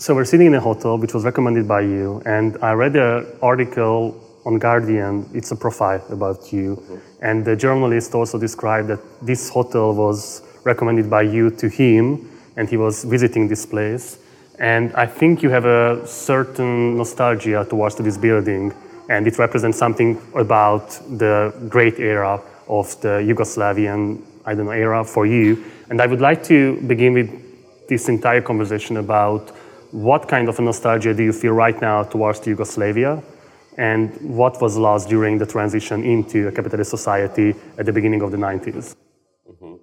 So we're sitting in a hotel which was recommended by you, and I read an article on Guardian. It's a profile about you, mm-hmm. and the journalist also described that this hotel was recommended by you to him, and he was visiting this place. And I think you have a certain nostalgia towards this building, and it represents something about the great era of the Yugoslavian, I don't know, era for you. And I would like to begin with this entire conversation about what kind of a nostalgia do you feel right now towards Yugoslavia? And what was lost during the transition into a capitalist society at the beginning of the 90s? Mm-hmm.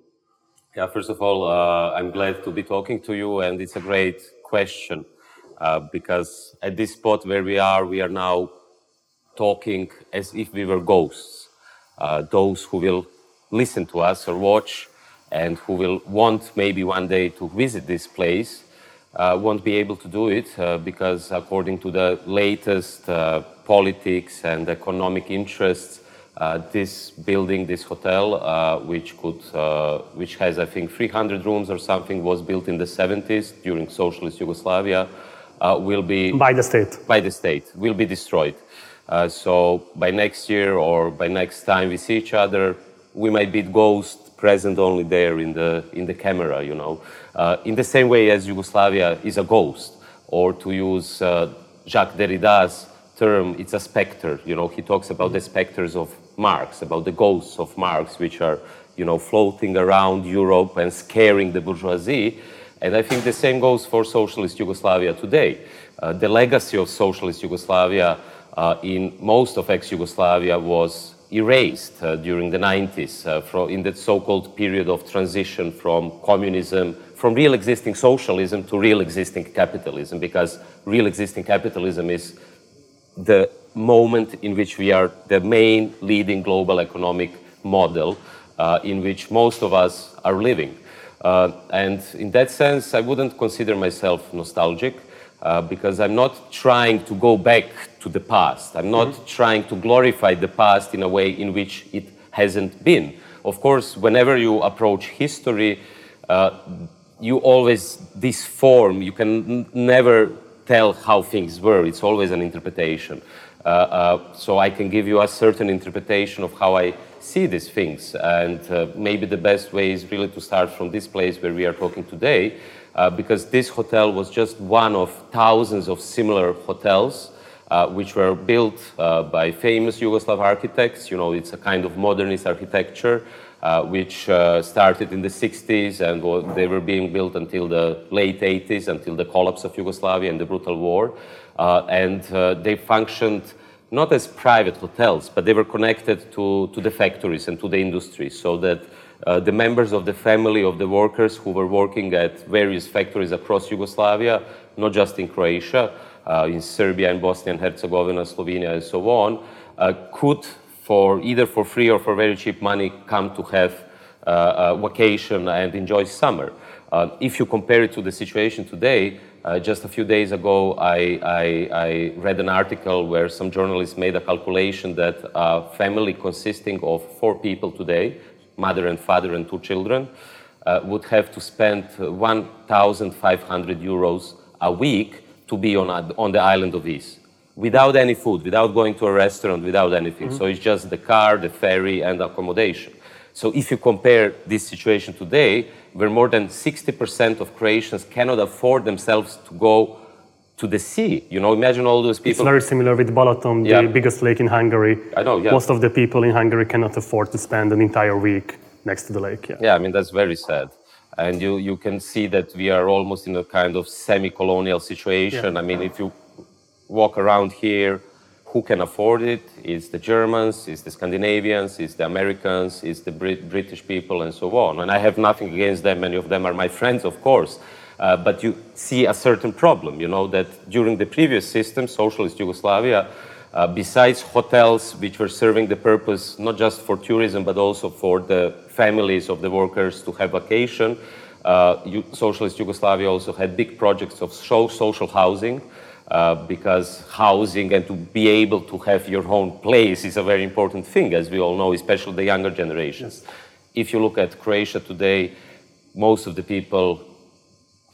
Yeah, first of all, uh, I'm glad to be talking to you, and it's a great question uh, because at this spot where we are, we are now talking as if we were ghosts. Uh, those who will listen to us or watch and who will want maybe one day to visit this place won't be able to do it uh, because, according to the latest uh, politics and economic interests, uh, this building, this hotel, uh, which could, uh, which has I think 300 rooms or something, was built in the 70s during socialist Yugoslavia, will be by the state. By the state, will be destroyed. so by next year or by next time we see each other, we might be ghosts present only there in the in the camera, you know. Uh, in the same way as Yugoslavia is a ghost, or to use uh, Jacques Derrida's term, it's a specter. You know, he talks about the specters of Marx, about the ghosts of Marx, which are you know floating around Europe and scaring the bourgeoisie. And I think the same goes for socialist Yugoslavia today. Uh, the legacy of socialist Yugoslavia uh, in most of ex-Yugoslavia was erased uh, during the 90s uh, from, in that so-called period of transition from communism, from real existing socialism to real existing capitalism, because real existing capitalism is the moment in which we are the main leading global economic model uh, in which most of us are living. Uh, and in that sense, I wouldn't consider myself nostalgic uh, because I'm not trying to go back to the past. I'm not mm-hmm. trying to glorify the past in a way in which it hasn't been. Of course, whenever you approach history, uh, you always this form. You can n- never tell how things were. It's always an interpretation. Uh, uh, so I can give you a certain interpretation of how I see these things. And uh, maybe the best way is really to start from this place where we are talking today, uh, because this hotel was just one of thousands of similar hotels. Uh, which were built uh, by famous Yugoslav architects. You know, it's a kind of modernist architecture uh, which uh, started in the 60s and they were being built until the late 80s, until the collapse of Yugoslavia and the brutal war. Uh, and they functioned not as private hotels, but they were connected to, to the factories and to the industry so that uh, the members of the family of the workers who were working at various factories across Yugoslavia, not just in Croatia, uh, in Serbia and Bosnia and Herzegovina, Slovenia, and so on, uh, could, for either for free or for very cheap money, come to have uh, a vacation and enjoy summer. Uh, if you compare it to the situation today, uh, just a few days ago, I, I, I, read an article where some journalists made a calculation that a family consisting of four people today, mother and father and two children, uh, would have to spend 1,500 euros a week to be on, on the island of Vis without any food, without going to a restaurant, without anything. Mm-hmm. So it's just the car, the ferry, and accommodation. So if you compare this situation today, where more than 60% of Croatians cannot afford themselves to go to the sea. You know, imagine all those people. It's very similar with Balaton, yeah. the biggest lake in Hungary. I know, yeah. Most of the people in Hungary cannot afford to spend an entire week next to the lake. Yeah, yeah I mean, that's very sad. And you, you can see that we are almost in a kind of semi colonial situation. Yeah. I mean, if you walk around here, who can afford it? It's the Germans, it's the Scandinavians, it's the Americans, it's the Brit- British people, and so on. And I have nothing against them, many of them are my friends, of course. Uh, but you see a certain problem, you know, that during the previous system, socialist Yugoslavia, uh, besides hotels which were serving the purpose not just for tourism but also for the families of the workers to have vacation, uh, socialist Yugoslavia also had big projects of social housing. Uh, because housing and to be able to have your own place is a very important thing, as we all know, especially the younger generations. Yes. If you look at Croatia today, most of the people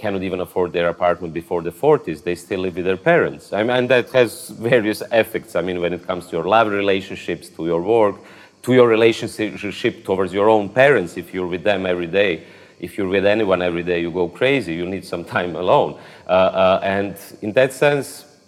cannot even afford their apartment before the 40s. They still live with their parents. I mean, and that has various effects. I mean, when it comes to your love relationships, to your work, to your relationship towards your own parents, if you're with them every day. If you're with anyone every day, you go crazy. You need some time alone. Uh, uh, and in that sense,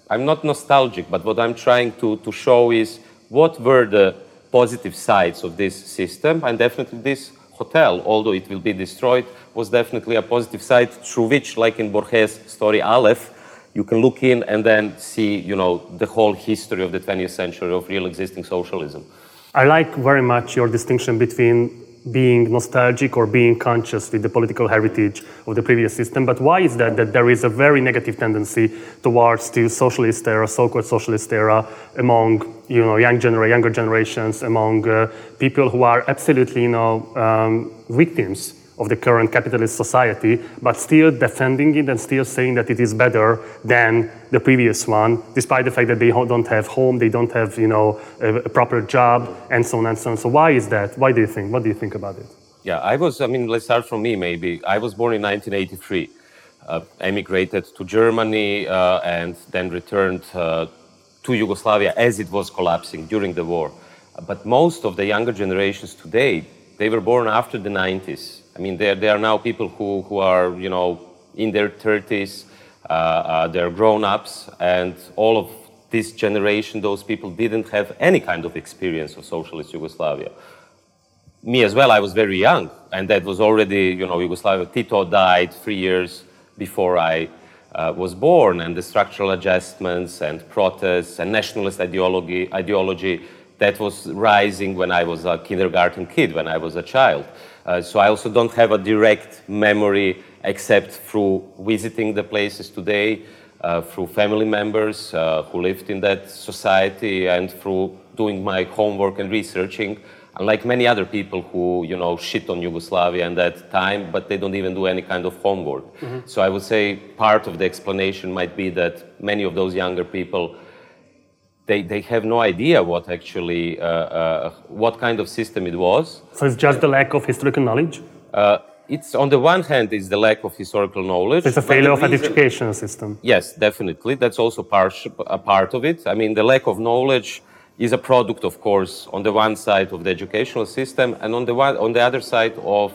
I'm not nostalgic, but what I'm trying to, to show is what were the positive sides of this system, and definitely this hotel, although it will be destroyed, was definitely a positive side through which, like in Borges' story Aleph, you can look in and then see, you know, the whole history of the 20th century of real existing socialism. I like very much your distinction between being nostalgic or being conscious with the political heritage of the previous system. But why is that? That there is a very negative tendency towards the socialist era, so-called socialist era, among you know young younger generations, among uh, people who are absolutely you know um, victims of the current capitalist society, but still defending it and still saying that it is better than the previous one, despite the fact that they don't have home, they don't have you know a, a, proper job, and so on and so on. So why is that? Why do you think? What do you think about it? Yeah, I was. I mean, let's start from me. Maybe I was born in 1983, uh, emigrated to Germany, uh, and then returned uh, to Yugoslavia as it was collapsing during the war. But most of the younger generations today, they were born after the 90s I mean, there, there are now people who, who are, you know, in their 30s, uh, uh, they're grown ups, and all of this generation, those people didn't have any kind of experience of socialist Yugoslavia. Me as well, I was very young, and that was already, you know, Yugoslavia. Tito died three years before I uh, was born, and the structural adjustments and protests and nationalist ideology, ideology that was rising when I was a kindergarten kid, when I was a child. Uh, so I also don't have a direct memory except through visiting the places today, uh, through family members uh, who lived in that society, and through doing my homework and researching. Unlike many other people who, you know, shit on Yugoslavia in that time, but they don't even do any kind of homework. Mm-hmm. So I would say part of the explanation might be that many of those younger people they, they have no idea what actually, uh, uh, what kind of system it was. So it's just the lack of historical knowledge? Uh, it's on the one hand, it's the lack of historical knowledge. It's a failure of an education system. Yes, definitely. That's also part, a part of it. I mean, the lack of knowledge is a product, of course, on the one side of the educational system, and on the one, on the other side of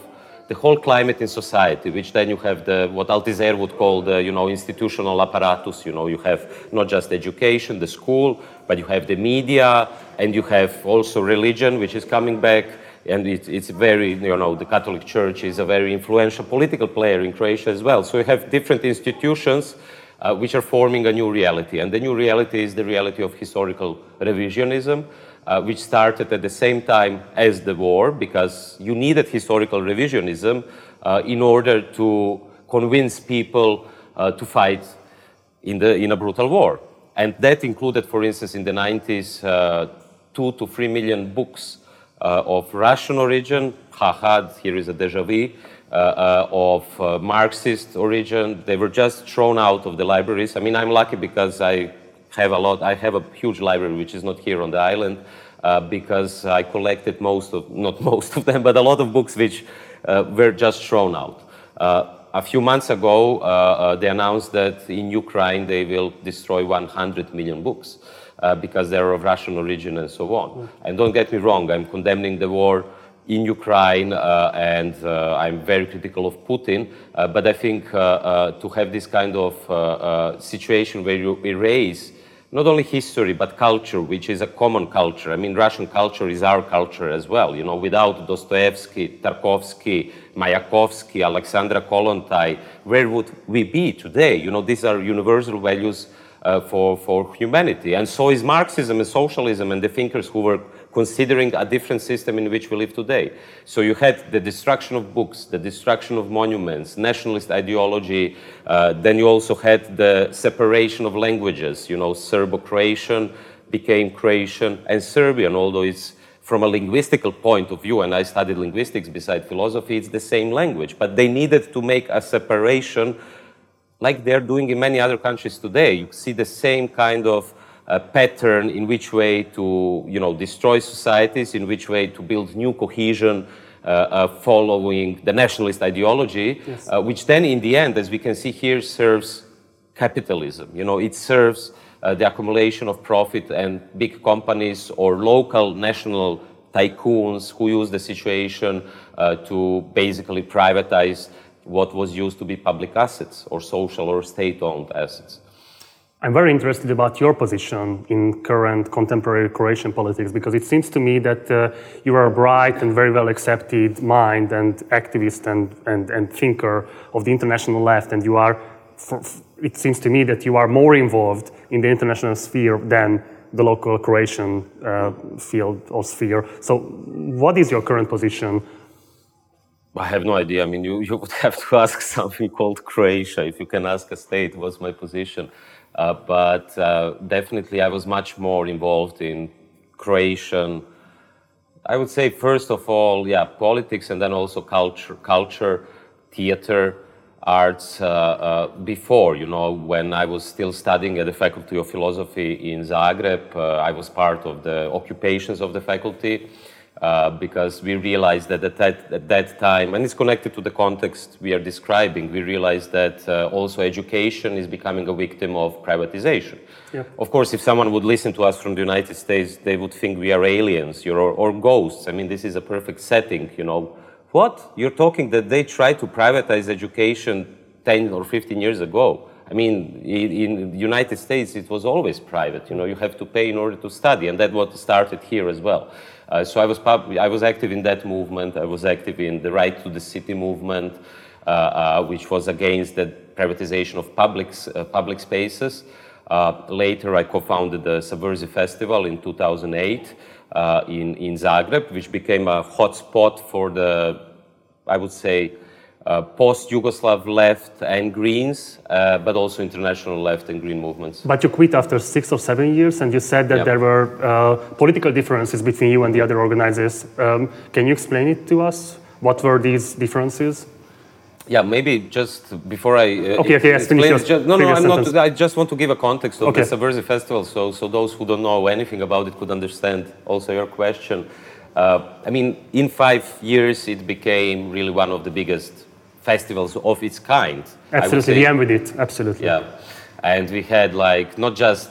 the whole climate in society, which then you have the what Althusser would call the you know institutional apparatus. You know, you have not just education, the school, but you have the media, and you have also religion, which is coming back. And it, it's very, you know, the Catholic Church is a very influential political player in Croatia as well. So you have different institutions uh, which are forming a new reality. And the new reality is the reality of historical revisionism uh, which started at the same time as the war, because you needed historical revisionism uh, in order to convince people uh, to fight in, the, in a brutal war. And that included, for instance, in the 90s, uh, two to three million books uh, of Russian origin, Chahad, here is a deja vu, uh, of Marxist origin. They were just thrown out of the libraries. I mean, I'm lucky because I have a lot. I have a huge library which is not here on the island uh, because I collected most of, not most of them, but a lot of books which uh, were just thrown out. Uh, a few months ago, they announced that in Ukraine they will destroy 100 million books because they're of Russian origin and so on. Mm. And don't get me wrong, I'm condemning the war in Ukraine, uh, and uh, I'm very critical of Putin. Uh, but I think to have this kind of situation where you erase not only history but culture, which is a common culture. I mean, Russian culture is our culture as well. You know, without Dostoevsky, Tarkovsky, Mayakovsky, Alexandra Kollontai, where would we be today? You know, these are universal values uh, for, for humanity. And so is Marxism and socialism and the thinkers who were considering a different system in which we live today. So you had the destruction of books, the destruction of monuments, nationalist ideology. Uh, then you also had the separation of languages. You know, Serbo-Croatian became Croatian and Serbian, although it's from a linguistical point of view, and I studied linguistics beside philosophy, it's the same language. But they needed to make a separation like they're doing in many other countries today. You see the same kind of uh, pattern in which way to you know destroy societies, in which way to build new cohesion uh, following the nationalist ideology, yes. which then, in the end, as we can see here, serves capitalism. You know, it serves the accumulation of profit and big companies or local national tycoons who use the situation uh, to basically privatize what was used to be public assets or social or state owned assets. I'm very interested about your position in current contemporary Croatian politics because it seems to me that uh, you are a bright and very well accepted mind and activist and, and, and thinker of the international left, and you are, for, it seems to me that you are more involved in the international sphere than the local Croatian uh, field or sphere. So, what is your current position? I have no idea. I mean, you, you would have to ask something called Croatia. If you can ask a state, what's my position? Uh, but uh, definitely, I was much more involved in Croatian. I would say, first of all, yeah, politics, and then also culture, culture, theater arts uh, uh, before. You know, when I was still studying at the Faculty of Philosophy in Zagreb, uh, I was part of the occupations of the faculty. Uh, because we realized that at that, at that, time, and it's connected to the context we are describing, we realized that uh, also education is becoming a victim of privatization. Yeah. Of course, if someone would listen to us from the United States, they would think we are aliens or, or ghosts. I mean, this is a perfect setting, you know, what? You're talking that they tried to privatize education 10 or 15 years ago. I mean, in the United States, it was always private. You know, you have to pay in order to study, and that's what started here as well. Uh, so I was, I was active in that movement. I was active in the right to the city movement, uh, uh, which was against the privatization of public, uh, public spaces. Uh, later, I co-founded the Subversive Festival in 2008 uh, in, in Zagreb, which became a hotspot for the, I would say, uh, post-Yugoslav left and Greens, uh, but also international left and green movements. But you quit after six or seven years, and you said that yep. there were uh, political differences between you and the other organizers. Um, can you explain it to us? What were these differences? Yeah, maybe just before I uh, okay, okay, explain, just, no, no, I'm not. I just want to give a context of okay. the Subversive Festival, so so those who don't know anything about it could understand also your question. Uh, I mean, in five years, it became really one of the biggest festivals of its kind. Absolutely, end with it. Absolutely. Yeah, and we had like not just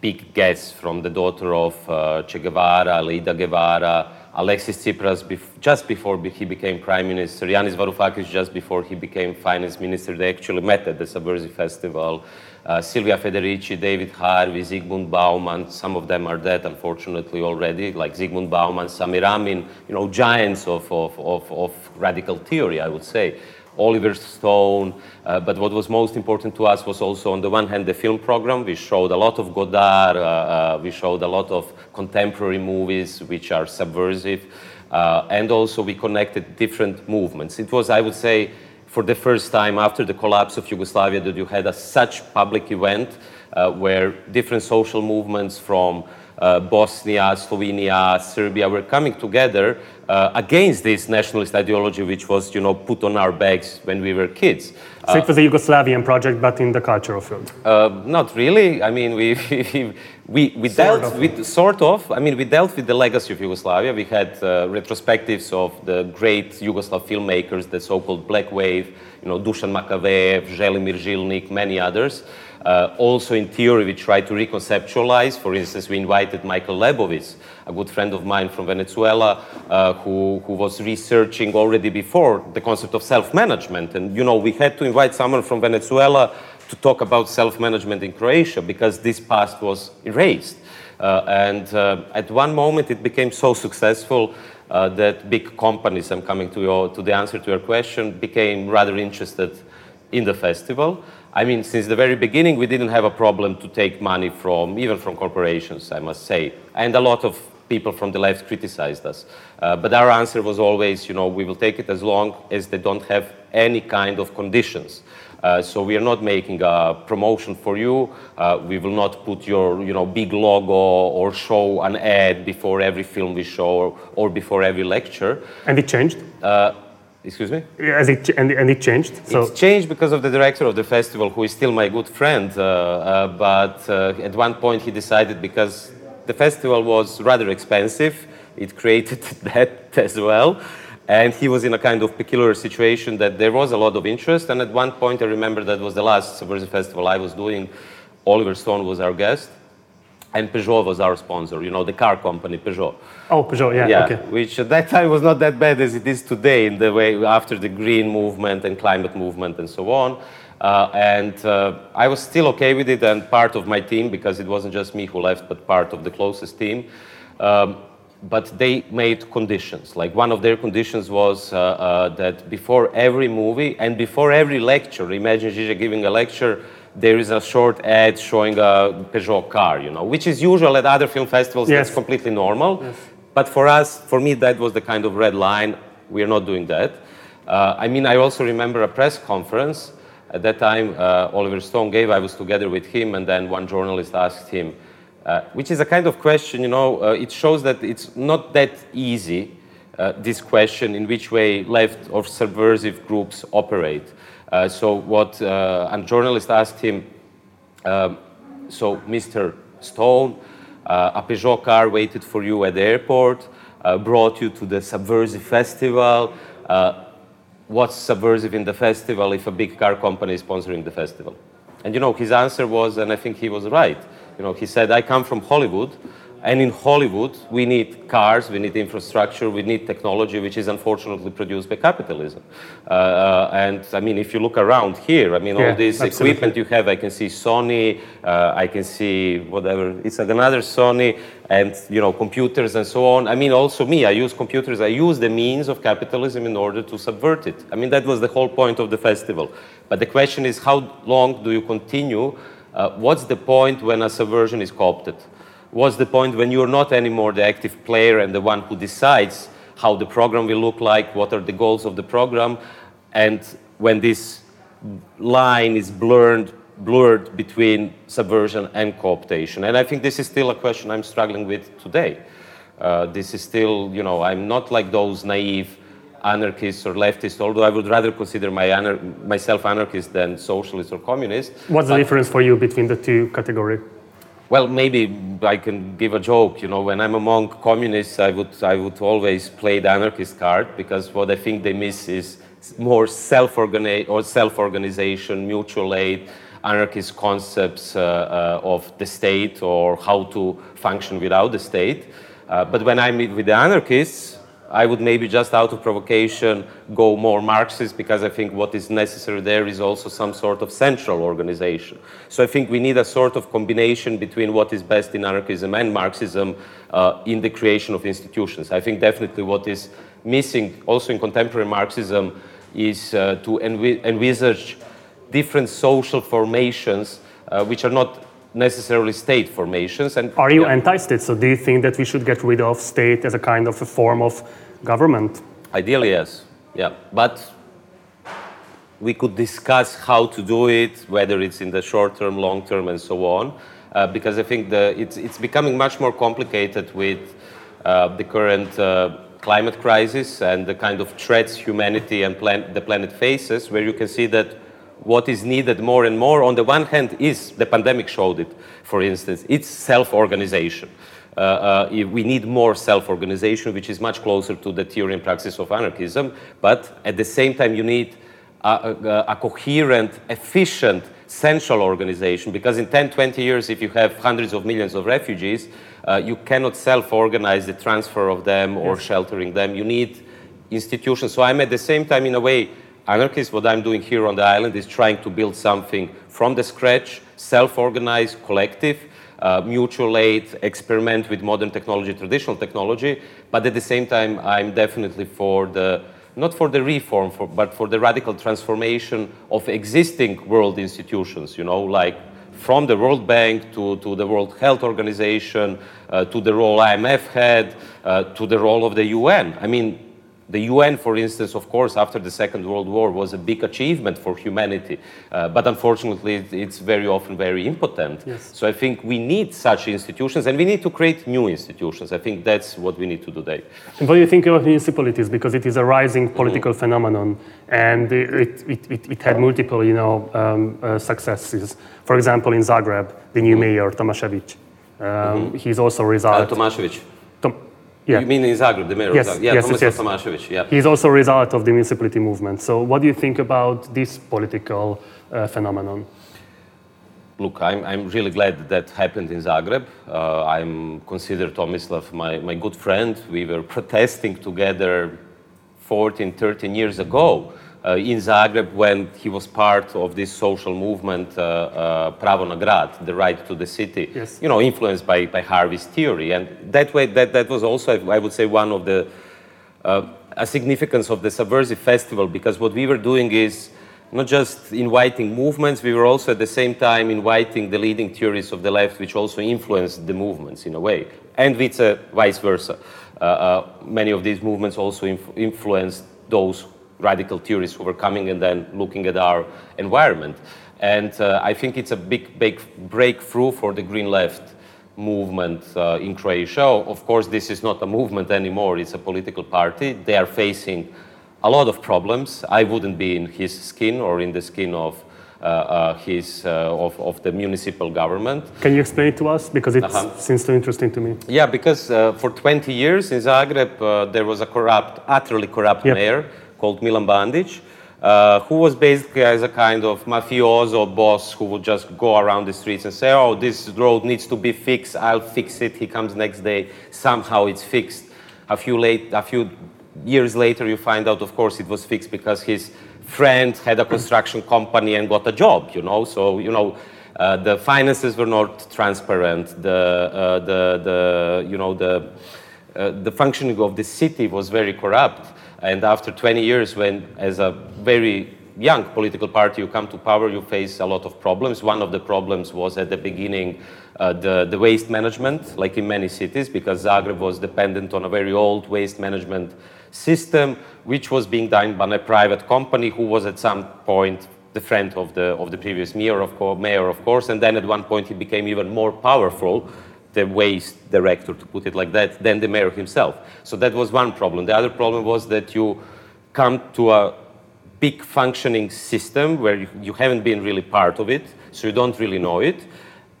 big guests from the daughter of uh, Che Guevara, Aleida Guevara Alexis Tsipras bef just before he became prime minister, Yanis Varoufakis just before he became finance minister. They actually met at the Subversive Festival. Uh, Silvia Federici, David Harvey, Zygmunt Bauman, some of them are dead unfortunately already, like Zygmunt Bauman, Samir Amin, you know, giants of, of, of, of radical theory, I would say. Oliver Stone. Uh, but what was most important to us was also, on the one hand, the film program. We showed a lot of Godard, uh, uh, we showed a lot of contemporary movies which are subversive, uh, and also we connected different movements. It was, I would say, for the first time after the collapse of Yugoslavia that you had a such public event uh, where different social movements from uh, Bosnia, Slovenia, Serbia were coming together uh, against this nationalist ideology, which was, you know, put on our backs when we were kids. So it was a Yugoslavian project, but in the cultural field. Uh, not really. I mean, we we, we sort dealt of. with sort of. I mean, we dealt with the legacy of Yugoslavia. We had uh, retrospectives of the great Yugoslav filmmakers, the so-called Black Wave. You know, Dusan Makavejev, Želimir Žilnik, many others. Uh, also in theory, we try to reconceptualize. For instance, we invited Michael Lebowitz, a good friend of mine from Venezuela, uh, who, who was researching already before the concept of self-management. And, you know, we had to invite someone from Venezuela to talk about self-management in Croatia because this past was erased. Uh, and uh, at one moment, it became so successful uh, that big companies, I'm coming to, your, to the answer to your question, became rather interested in the festival. I mean, since the very beginning, we didn't have a problem to take money from, even from corporations, I must say. And a lot of people from the left criticized us. Uh, but our answer was always, you know, we will take it as long as they don't have any kind of conditions. Uh, so we are not making a promotion for you. Uh, we will not put your, you know, big logo or show an ad before every film we show or, or before every lecture. And it changed? Uh, Excuse me? It, and, and it changed? So. It's changed because of the director of the festival, who is still my good friend. Uh, uh, but uh, at one point he decided because the festival was rather expensive, it created that as well. And he was in a kind of peculiar situation that there was a lot of interest. And at one point, I remember that was the last Subversive Festival I was doing. Oliver Stone was our guest, and Peugeot was our sponsor, you know, the car company, Peugeot. Oh, Peugeot, yeah, Yeah, okay. which at that time was not that bad as it is today in the way after the green movement and climate movement and so on. Uh, and uh, I was still okay with it and part of my team because it wasn't just me who left, but part of the closest team. Um, but they made conditions. Like one of their conditions was uh, uh, that before every movie and before every lecture, imagine Zizek giving a lecture, there is a short ad showing a Peugeot car, you know, which is usual at other film festivals. Yes. That's completely normal. But for us, for me, that was the kind of red line. We're not doing that. Uh, I mean, I also remember a press conference. At that time, uh, Oliver Stone gave, I was together with him, and then one journalist asked him, uh, which is a kind of question, you know, uh, it shows that it's not that easy, uh, this question, in which way left or subversive groups operate. Uh, so, what uh, a journalist asked him, um, so, Mr. Stone, uh, a Peugeot car waited for you at the airport, brought you to the Subversive Festival. What's subversive in the festival if a big car company is sponsoring the festival? And you know, his answer was, and I think he was right. You know, he said, I come from Hollywood, and in Hollywood, we need cars, we need infrastructure, we need technology, which is unfortunately produced by capitalism. Uh, uh, and I mean, if you look around here, I mean, Yeah, all this absolutely. equipment you have, I can see Sony, uh, I can see whatever, it's like another Sony, and you know, computers and so on. I mean, also me, I use computers, I use the means of capitalism in order to subvert it. I mean, that was the whole point of the festival. But the question is, how long do you continue? Uh, what's the point when a subversion is co-opted? What's the point when you're not anymore the active player and the one who decides how the program will look like, what are the goals of the program, and when this line is blurred, blurred between subversion and cooptation. And I think this is still a question I'm struggling with today. Uh, this is still, you know, I'm not like those naive anarchists or leftists, although I would rather consider my anar- myself anarchist than socialist or communist. What's the difference for you between the two categories? Well, maybe I can give a joke. You know, when I'm among communists, I would I would always play the anarchist card because what I think they miss is more self-organi- or self-organization, mutual aid, anarchist concepts uh, uh, of the state or how to function without the state. Uh, but when I meet with the anarchists, I would maybe just out of provocation go more Marxist because I think what is necessary there is also some sort of central organization. So I think we need a sort of combination between what is best in anarchism and Marxism uh, in the creation of institutions. I think definitely what is missing also in contemporary Marxism is uh, to envi- envisage different social formations uh, which are not necessarily state formations. And Are you yeah. anti-state? So do you think that we should get rid of state as a kind of a form of government? Ideally, yes. Yeah, but we could discuss how to do it, whether it's in the short term, long term, and so on. Uh, because I think the, it's, it's becoming much more complicated with uh, the current uh, climate crisis and the kind of threats humanity and plan- the planet faces, where you can see that what is needed more and more, on the one hand, is the pandemic showed it, for instance, it's self organization. Uh, uh, we need more self organization, which is much closer to the theory and praxis of anarchism, but at the same time, you need a, a, a coherent, efficient, central organization because in 10, 20 years, if you have hundreds of millions of refugees, uh, you cannot self organize the transfer of them or sheltering them. You need institutions. So I'm at the same time, in a way, anarchist. What I'm doing here on the island is trying to build something from the scratch, self organized, collective. Uh, mutual aid, experiment with modern technology, traditional technology, but at the same time, I'm definitely for the not for the reform, for, but for the radical transformation of existing world institutions. You know, like from the World Bank to, to the World Health Organization, uh, to the role IMF had, uh, to the role of the UN. I mean, the UN, for instance, of course, after the Second World War, was a big achievement for humanity, uh, but unfortunately, it- it's very often very impotent. Yes. So I think we need such institutions, and we need to create new institutions. I think that's what we need to do today. And what do you think of municipalities? Because it is a rising political phenomenon, and it, it, it, it had multiple, you know, um, uh, successes. For example, in Zagreb, the new mayor Tomašević, um, he's also Uh, resigned. Tomašević. Tom- Yeah. You mean in Zagreb, the mayor Yes, of Zagreb? Yeah, yes, Tomislav yes. Tomašević, yeah. He's also a result of the municipality movement. So, what do you think about this political uh, phenomenon? Look, I'm, I'm really glad that, that happened in Zagreb. Uh, I'm consider Tomislav my, my good friend. We were protesting together 14, 13 years ago in Zagreb when he was part of this social movement, uh, uh, Pravo na grad, the right to the city, Yes. you know, influenced by, by Harvey's theory. And that way, that, that was also, I would say, one of the uh, a significance of the Subversive Festival because what we were doing is not just inviting movements, we were also at the same time inviting the leading theories of the left, which also influenced the movements in a way, and vice, vice versa. Uh, uh, many of these movements also inf- influenced those radical theories who were coming and then looking at our environment. And uh, I think it's a big, big breakthrough for the Green Left movement uh, in Croatia. Of course, this is not a movement anymore, it's a political party. They are facing a lot of problems. I wouldn't be in his skin or in the skin of, uh, uh, his, uh, of, of the municipal government. Can you explain it to us? Because it Uh-huh. seems too interesting to me. Yeah, because uh, for 20 years in Zagreb, uh, there was a corrupt, utterly corrupt Yep. mayor called Milan Bandic, uh, who was basically as a kind of mafioso boss who would just go around the streets and say, oh, this road needs to be fixed, I'll fix it. He comes next day, somehow it's fixed. A few, late, a few years later, you find out, of course, it was fixed because his friend had a construction company and got a job, you know? So, you know, uh, the finances were not transparent. The, uh, the, the, you know, the, uh, the functioning of the city was very corrupt. And after 20 years, when as a very young political party you come to power, you face a lot of problems. One of the problems was at the beginning uh, the, the waste management, like in many cities, because Zagreb was dependent on a very old waste management system, which was being done by a private company who was at some point the friend of the, of the previous mayor of, mayor, of course, and then at one point he became even more powerful, the waste director, to put it like that, than the mayor himself. So that was one problem. The other problem was that you come to a big functioning system where you, you haven't been really part of it, so you don't really know it,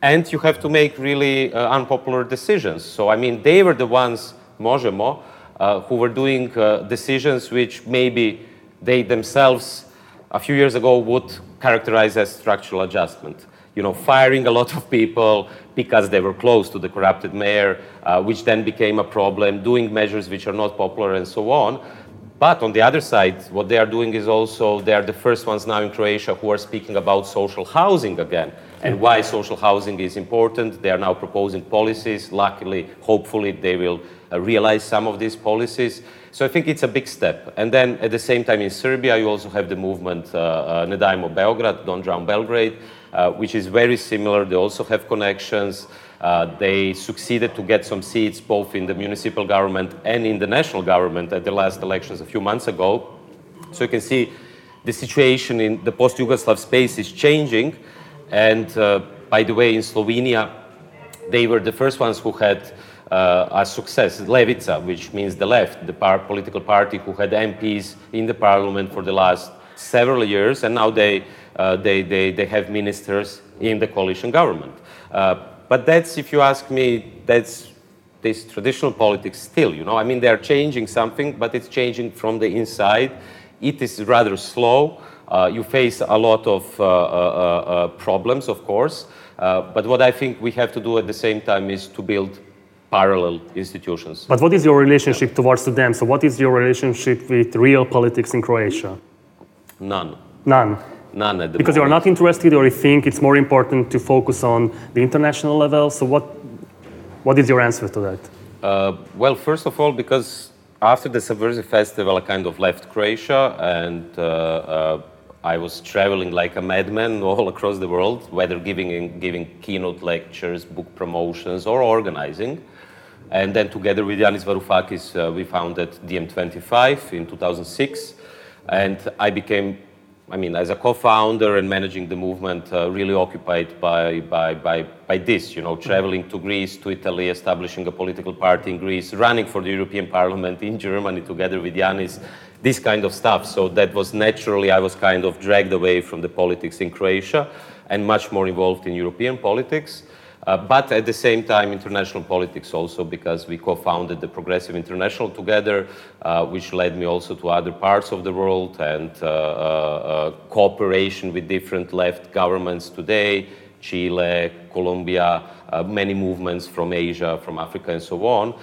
and you have to make really uh, unpopular decisions. So, I mean, they were the ones, Možemo, uh, who were doing uh, decisions which maybe they themselves a few years ago would characterize as structural adjustment. You know, firing a lot of people because they were close to the corrupted mayor, uh, which then became a problem, doing measures which are not popular and so on. But on the other side, what they are doing is also they are the first ones now in Croatia who are speaking about social housing again and why social housing is important. They are now proposing policies. Luckily, hopefully, they will uh, realize some of these policies. So I think it's a big step. And then at the same time in Serbia, you also have the movement uh, uh, Ne Davimo Beograd, Don't Drown Belgrade, uh, which is very similar. They also have connections. Uh, they succeeded to get some seats both in the municipal government and in the national government at the last elections a few months ago. So you can see the situation in the post Yugoslav space is changing. And uh, by the way, in Slovenia, they were the first ones who had uh, a success, Levica, which means the left, the par- political party who had MPs in the parliament for the last several years, and now they, they, they, they have ministers in the coalition government. Uh, but that's, if you ask me, that's this traditional politics still, you know. I mean, they're changing something, but it's changing from the inside. It is rather slow. Uh, you face a lot of uh, uh, uh, problems, of course. Uh, but what I think we have to do at the same time is to build parallel institutions. But what is your relationship towards them? So, what is your relationship with real politics in Croatia? None. None. None at the Because you're not interested, or you think it's more important to focus on the international level. So, what what is your answer to that? Uh, well, first of all, because after the Subversive Festival, I kind of left Croatia and uh, uh, I was traveling like a madman all across the world, whether giving, giving keynote lectures, book promotions, or organizing. And then together with Yanis Varoufakis, uh, we founded DiEM25 in 2006. And I became, I mean, as a co-founder and managing the movement, uh, really occupied by, by, by, by this, you know, traveling to Greece, to Italy, establishing a political party in Greece, running for the European Parliament in Germany together with Yanis, this kind of stuff. So that was naturally, I was kind of dragged away from the politics in Croatia and much more involved in European politics. Uh, but at the same time, international politics also, because we co founded the Progressive International together, uh, which led me also to other parts of the world and uh, uh, uh cooperation with different left governments today Chile, Colombia, many movements from Asia, from Africa, and so on.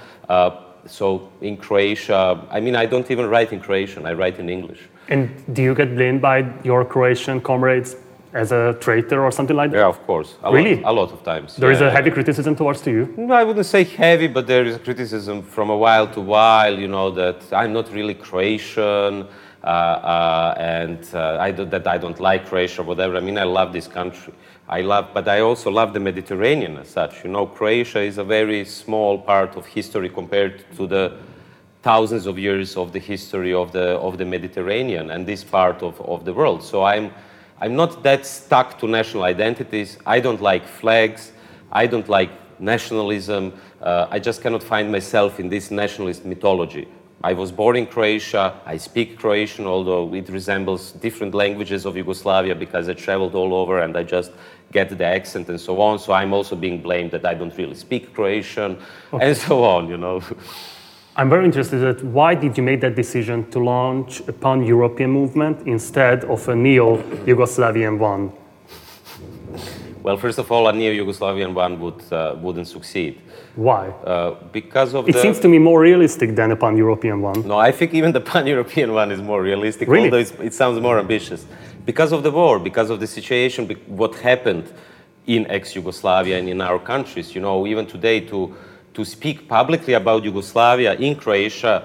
so in Croatia, I mean, I don't even write in Croatian, I write in English. And do you get blamed by your Croatian comrades as a traitor or something like that? Yeah, of course. A really? Lot, a lot of times. There yeah. is a heavy criticism towards you? No, I wouldn't say heavy, but there is criticism from a while to while, you know, that I'm not really Croatian. Uh, uh, and uh, I do, that I don't like Croatia, or whatever. I mean, I love this country. I love, but I also love the Mediterranean as such. You know, Croatia is a very small part of history compared to the thousands of years of the history of the of the Mediterranean and this part of, of the world. So I'm I'm not that stuck to national identities. I don't like flags. I don't like nationalism. Uh, I just cannot find myself in this nationalist mythology. I was born in Croatia. I speak Croatian, although it resembles different languages of Yugoslavia because I traveled all over and I just get the accent and so on. So I'm also being blamed that I don't really speak Croatian okay. and so on, you know. I'm very interested in why did you make that decision to launch a pan-European movement instead of a neo-Yugoslavian one? Well, first of all, a neo-Yugoslavian one would, uh, wouldn't succeed. Why? Uh, because of it the... seems to me more realistic than a pan-European one. No, I think even the pan-European one is more realistic, really? although it sounds more ambitious. Because of the war, because of the situation, what happened in ex-Yugoslavia and in our countries. You know, even today to to speak publicly about Yugoslavia in Croatia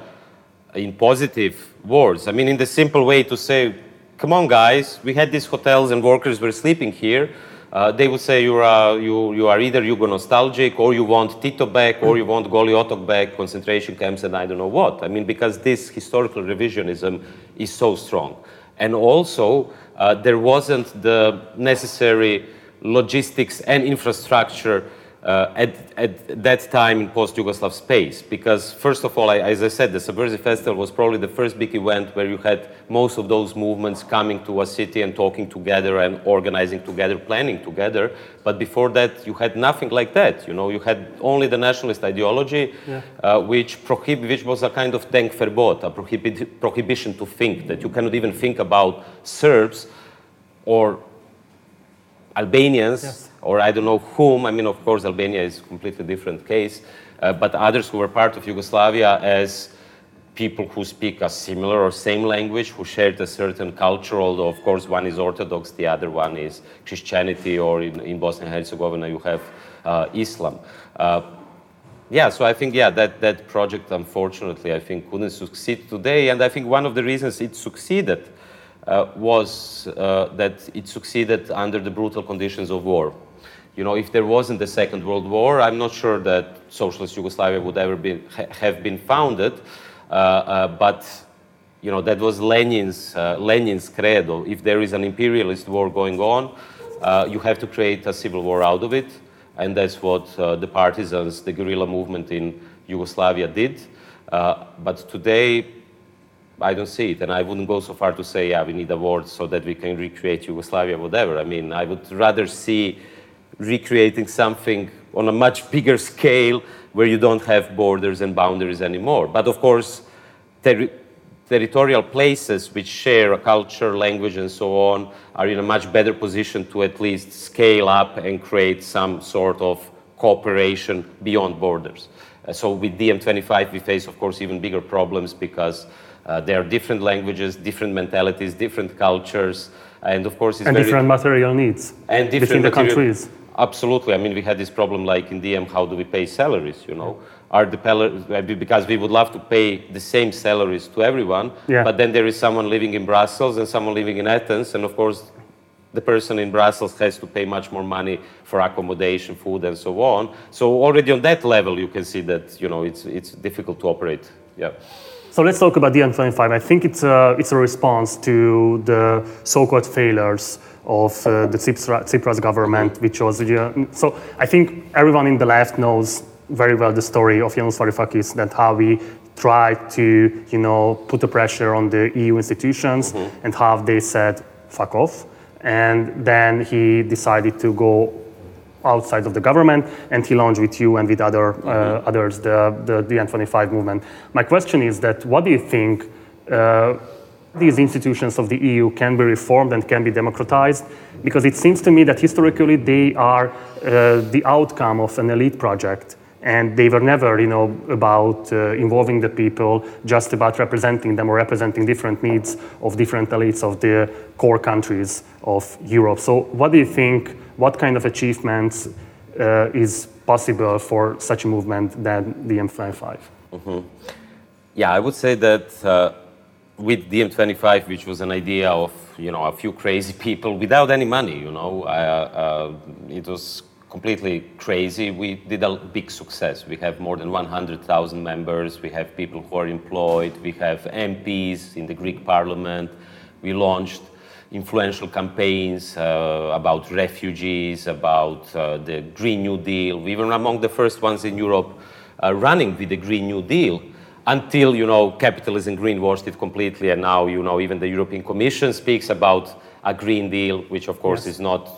in positive words. I mean, in the simple way to say, come on, guys, we had these hotels and workers were sleeping here. Uh, they would say you are, you, you are either Yugo nostalgic or you want Tito back or you want Goli Otok back, concentration camps, and I don't know what. I mean, because this historical revisionism is so strong. And also, uh, there wasn't the necessary logistics and infrastructure uh, at, at that time in post-Yugoslav space. Because first of all, I, as I said, the Subversive Festival was probably the first big event where you had most of those movements coming to a city and talking together and organizing together, planning together. But before that, you had nothing like that. You know, you had only the nationalist ideology, yeah. uh, which, prohib- which was a kind of Denkverbot, a prohibit- prohibition to think, that you cannot even think about Serbs or Albanians. Yes or I don't know whom. I mean, of course, Albania is a completely different case, uh, but others who were part of Yugoslavia as people who speak a similar or same language, who shared a certain culture, although, of course, one is Orthodox, the other one is Christianity, or in, in Bosnia and Herzegovina, you have uh, Islam. Uh, yeah, so I think, yeah, that, that project, unfortunately, I think couldn't succeed today. And I think one of the reasons it succeeded uh, was uh, that it succeeded under the brutal conditions of war you know, if there wasn't the Second World War, I'm not sure that socialist Yugoslavia would ever be, ha have been founded. Uh, uh, but you know, that was Lenin's, uh, Lenin's credo. If there is an imperialist war going on, uh, you have to create a civil war out of it. And that's what uh, the partisans, the guerrilla movement in Yugoslavia did. Uh, but today, I don't see it. And I wouldn't go so far to say, yeah, we need a war so that we can recreate Yugoslavia, whatever. I mean, I would rather see recreating something on a much bigger scale where you don't have borders and boundaries anymore. But of course, ter territorial places which share a culture, language, and so on are in a much better position to at least scale up and create some sort of cooperation beyond borders. Uh, so with DiEM25, we face, of course, even bigger problems because uh, there are different languages, different mentalities, different cultures, and of course, and different material needs and different between the countries. Absolutely. I mean, we had this problem like in DiEM, how do we pay salaries, you know? Are the uh, because we would love to pay the same salaries to everyone, yeah. but then there is someone living in Brussels and someone living in Athens, and of course, the person in Brussels has to pay much more money for accommodation, food, and so on. So already on that level, you can see that you know it's it's difficult to operate. Yeah. So let's talk about DiEM25. I think it's a, it's a response to the so-called failures of uh, the Tsipras government, which was uh, so. I think everyone in the left knows very well the story of Yanis Varoufakis, that how we tried to, you know, put the pressure on the EU institutions mm-hmm. and how they said, fuck off. And then he decided to go outside of the government, and he launched with you and with other mm-hmm. others the, the, the DiEM25 movement. My question is that what do you think these institutions of the EU can be reformed and can be democratized because it seems to me that historically they are uh, the outcome of an elite project and they were never you know about uh, involving the people just about representing them or representing different needs of different elites of the core countries of europe so what do you think what kind of achievements uh, is possible for such a movement than the DiEM25 mm-hmm. yeah i would say that uh, with DiEM25, which was an idea of you know a few crazy people without any money, you know, uh, uh, it was completely crazy. We did a big success. We have more than 100,000 members. We have people who are employed. We have MPs in the Greek Parliament. We launched influential campaigns uh, about refugees, about uh, the Green New Deal. We were among the first ones in Europe uh, running with the Green New Deal until you know capitalism greenwashed it completely, and now you know even the European Commission speaks about a Green Deal, which of course yes. is not.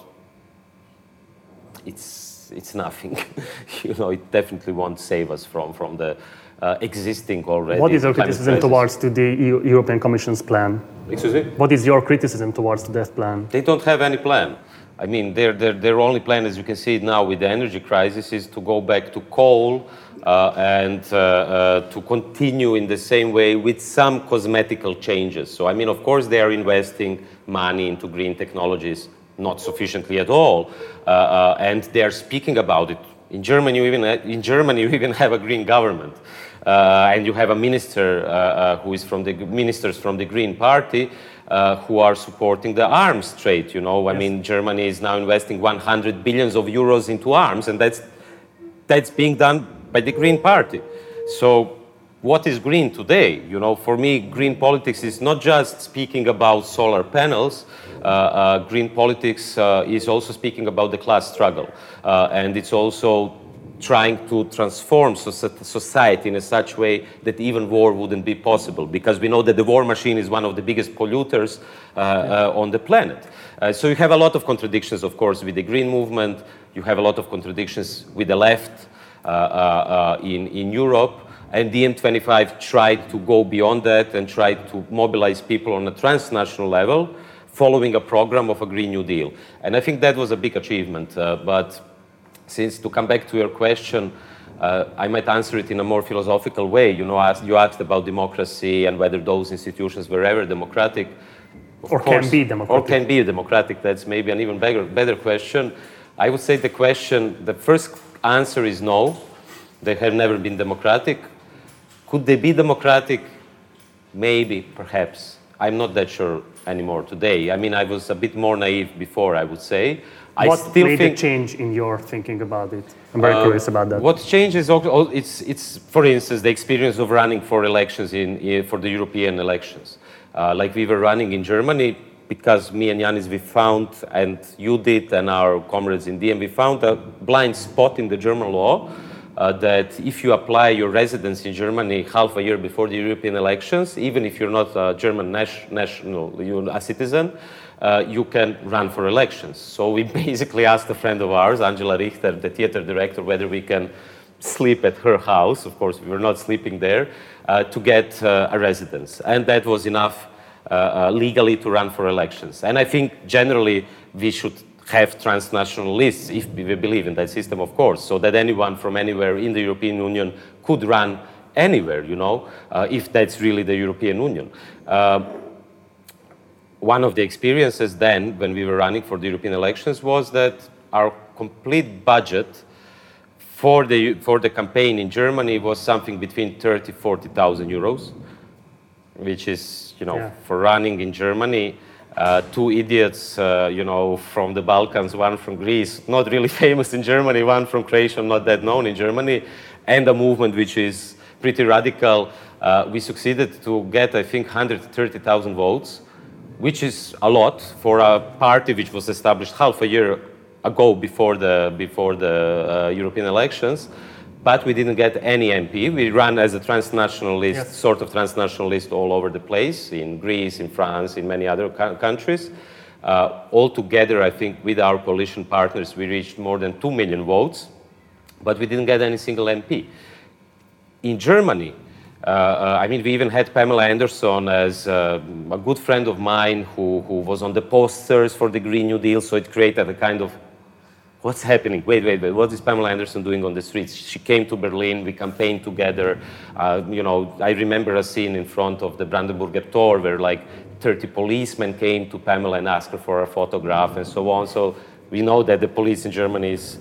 It's it's nothing, you know. It definitely won't save us from from the uh, existing already. What is your criticism crisis. towards to the EU, European Commission's plan? Excuse me. What is your criticism towards that plan? They don't have any plan. I mean, their, their, their only plan, as you can see it now with the energy crisis, is to go back to coal and uh, uh, to continue in the same way with some cosmetical changes. So, I mean, of course, they are investing money into green technologies, not sufficiently at all, uh, uh, and they are speaking about it. In Germany, even in Germany, you even have a green government. Uh, and you have a minister uh, uh, who is from the ministers from the Green Party who are supporting the arms trade. You know, I yes. mean, Germany is now investing 100 billions of euros into arms, and that's that's being done by the Green Party. So what is green today? You know, for me, green politics is not just speaking about solar panels. Uh, uh, green politics uh, is also speaking about the class struggle, and it's also trying to transform society in such a such way that even war wouldn't be possible because we know that the war machine is one of the biggest polluters uh, uh, on the planet. Uh, so you have a lot of contradictions, of course, with the green movement. You have a lot of contradictions with the left uh, uh, uh, Uh, uh, uh, in, in Europe. And DiEM25 tried to go beyond that and tried to mobilize people on a transnational level following a program of a Green New Deal. And I think that was a big achievement. but since to come back to your question, uh, I might answer it in a more philosophical way. You know, asked, you asked about democracy and whether those institutions were ever democratic. Or course, can be democratic. Or can be democratic. That's maybe an even better, better question. I would say the question, the first answer is no. They have never been democratic. Could they be democratic? Maybe, perhaps. I'm not that sure anymore today. I mean, I was a bit more naive before, I would say. I what still made think, a change in your thinking about it? I'm very uh, curious about that. What changes? It's, it's, for instance, the experience of running for elections in, in for the European elections. Uh, like we were running in Germany because me and Yanis, we found, and you did, and our comrades in DiEM, we found a blind spot in the German law uh, that if you apply your residence in Germany half a year before the European elections, even if you're not a German national, you're a citizen, uh, you can run for elections. So we basically asked a friend of ours, Angela Richter, the theater director, whether we can sleep at her house. Of course, we were not sleeping there, uh, to get uh, a residence. And that was enough Uh, uh, legally to run for elections. And I think generally we should have transnational lists if we believe in that system, of course, so that anyone from anywhere in the European Union could run anywhere, you know, uh, if that's really the European Union uh, one of the experiences then, when we were running for the European elections, was that our complete budget for the, for the campaign in Germany was something between 30, 40,000 euros, which is, you know, yeah. for running in Germany, uh, two idiots, uh, you know, from the Balkans, one from Greece, not really famous in Germany, one from Croatia, not that known in Germany, and a movement which is pretty radical. Uh, we succeeded to get, I think, 130,000 votes which is a lot for a party which was established half a year ago before the, before the uh, European elections. But we didn't get any MP. We ran as a transnational list, yes. sort of transnational list all over the place, in Greece, in France, in many other countries. Uh, altogether, I think with our coalition partners, we reached more than 2 million votes, but we didn't get any single MP. In Germany, uh, uh, I mean, we even had Pamela Anderson as uh, a good friend of mine who, who was on the posters for the Green New Deal, so it created a kind of what's happening? Wait, wait, wait. What is Pamela Anderson doing on the streets? She came to Berlin. We campaigned together. Uh, you know, I remember a scene in front of the Brandenburger Tor where like 30 policemen came to Pamela and asked her for a photograph and so on. So we know that the police in Germany is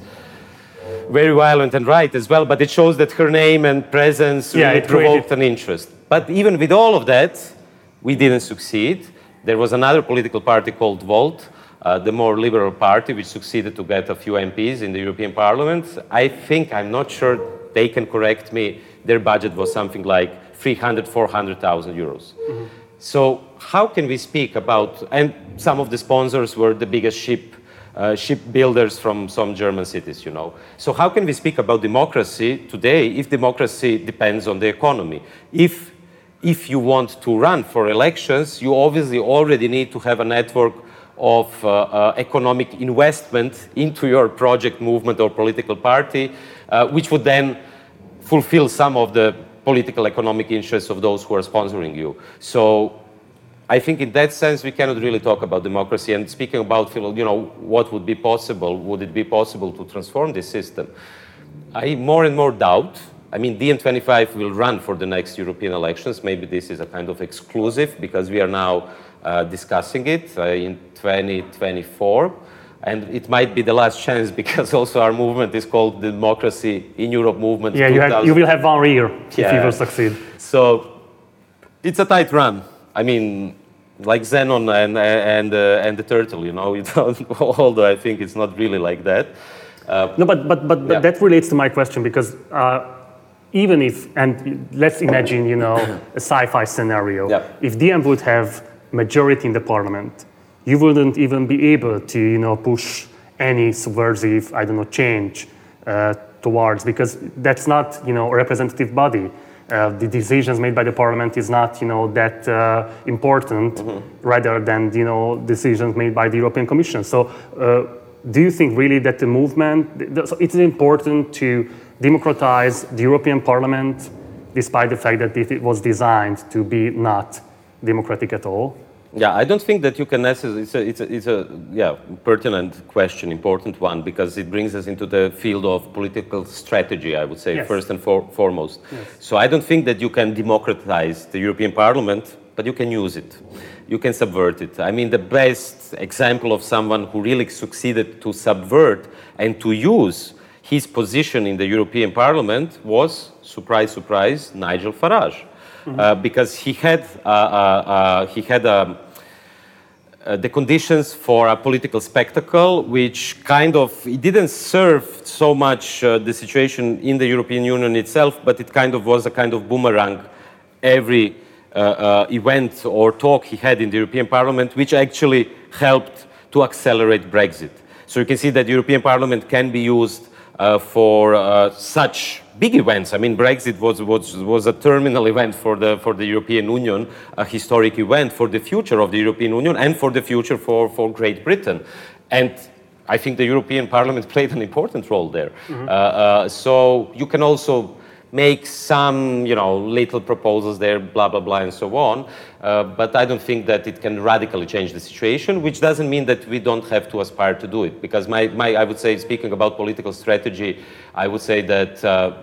very violent and right as well, but it shows that her name and presence yeah, really provoked an interest. But even with all of that, we didn't succeed. There was another political party called Volt, uh, the more liberal party, which succeeded to get a few MPs in the European Parliament. I think, I'm not sure, they can correct me, their budget was something like 300, 400,000 euros. Mm-hmm. So how can we speak about, and some of the sponsors were the biggest ship uh, shipbuilders from some German cities, you know. So how can we speak about democracy today if democracy depends on the economy? If, if you want to run for elections, you obviously already need to have a network of uh, uh, economic investment into your project, movement, or political party, uh, which would then fulfill some of the political economic interests of those who are sponsoring you. So I think in that sense we cannot really talk about democracy. And speaking about, you know, what would be possible, would it be possible to transform this system? I more and more doubt. I mean, DiEM25 will run for the next European elections. Maybe this is a kind of exclusive because we are now uh, discussing it in 2024. And it might be the last chance because also our movement is called the Democracy in Europe Movement. Yeah, you, have, you, will have one year yeah. if you will succeed. So it's a tight run. I mean, like Zenon and and uh, and the turtle, you know. although I think it's not really like that. Uh, no, but but but, yeah. that relates to my question because uh, even if and let's imagine you know a sci-fi scenario. Yeah. If DiEM would have majority in the parliament, you wouldn't even be able to you know push any subversive I don't know change uh, towards because that's not you know a representative body uh, the decisions made by the parliament is not, you know, that uh, important, mm-hmm. rather than, you know, decisions made by the European Commission. So, uh, do you think really that the movement, so it's important to democratize the European Parliament, despite the fact that it was designed to be not democratic at all? Yeah, I don't think that you can necessarily. It's a, it's a, it's a yeah, pertinent question, important one, because it brings us into the field of political strategy, I would say, yes. first and for, foremost. Yes. So I don't think that you can democratize the European Parliament, but you can use it. You can subvert it. I mean, the best example of someone who really succeeded to subvert and to use his position in the European Parliament was, surprise, surprise, Nigel Farage mm-hmm. uh, because he had uh, uh, uh he had um, uh, the conditions for a political spectacle, which kind of it didn't serve so much the situation in the European Union itself, but it kind of was a kind of boomerang every event or talk he had in the European Parliament, which actually helped to accelerate Brexit. So you can see that the European Parliament can be used uh, for uh, such big events. I mean, Brexit was, was, was a terminal event for the, for the European Union, a historic event for the future of the European Union and for the future for, for Great Britain. And I think the European Parliament played an important role there. Mm-hmm. Uh, uh, so you can also make some, you know, little proposals there, blah, blah, blah, and so on. Uh, but I don't think that it can radically change the situation, which doesn't mean that we don't have to aspire to do it. Because my, my I would say, speaking about political strategy, I would say that uh,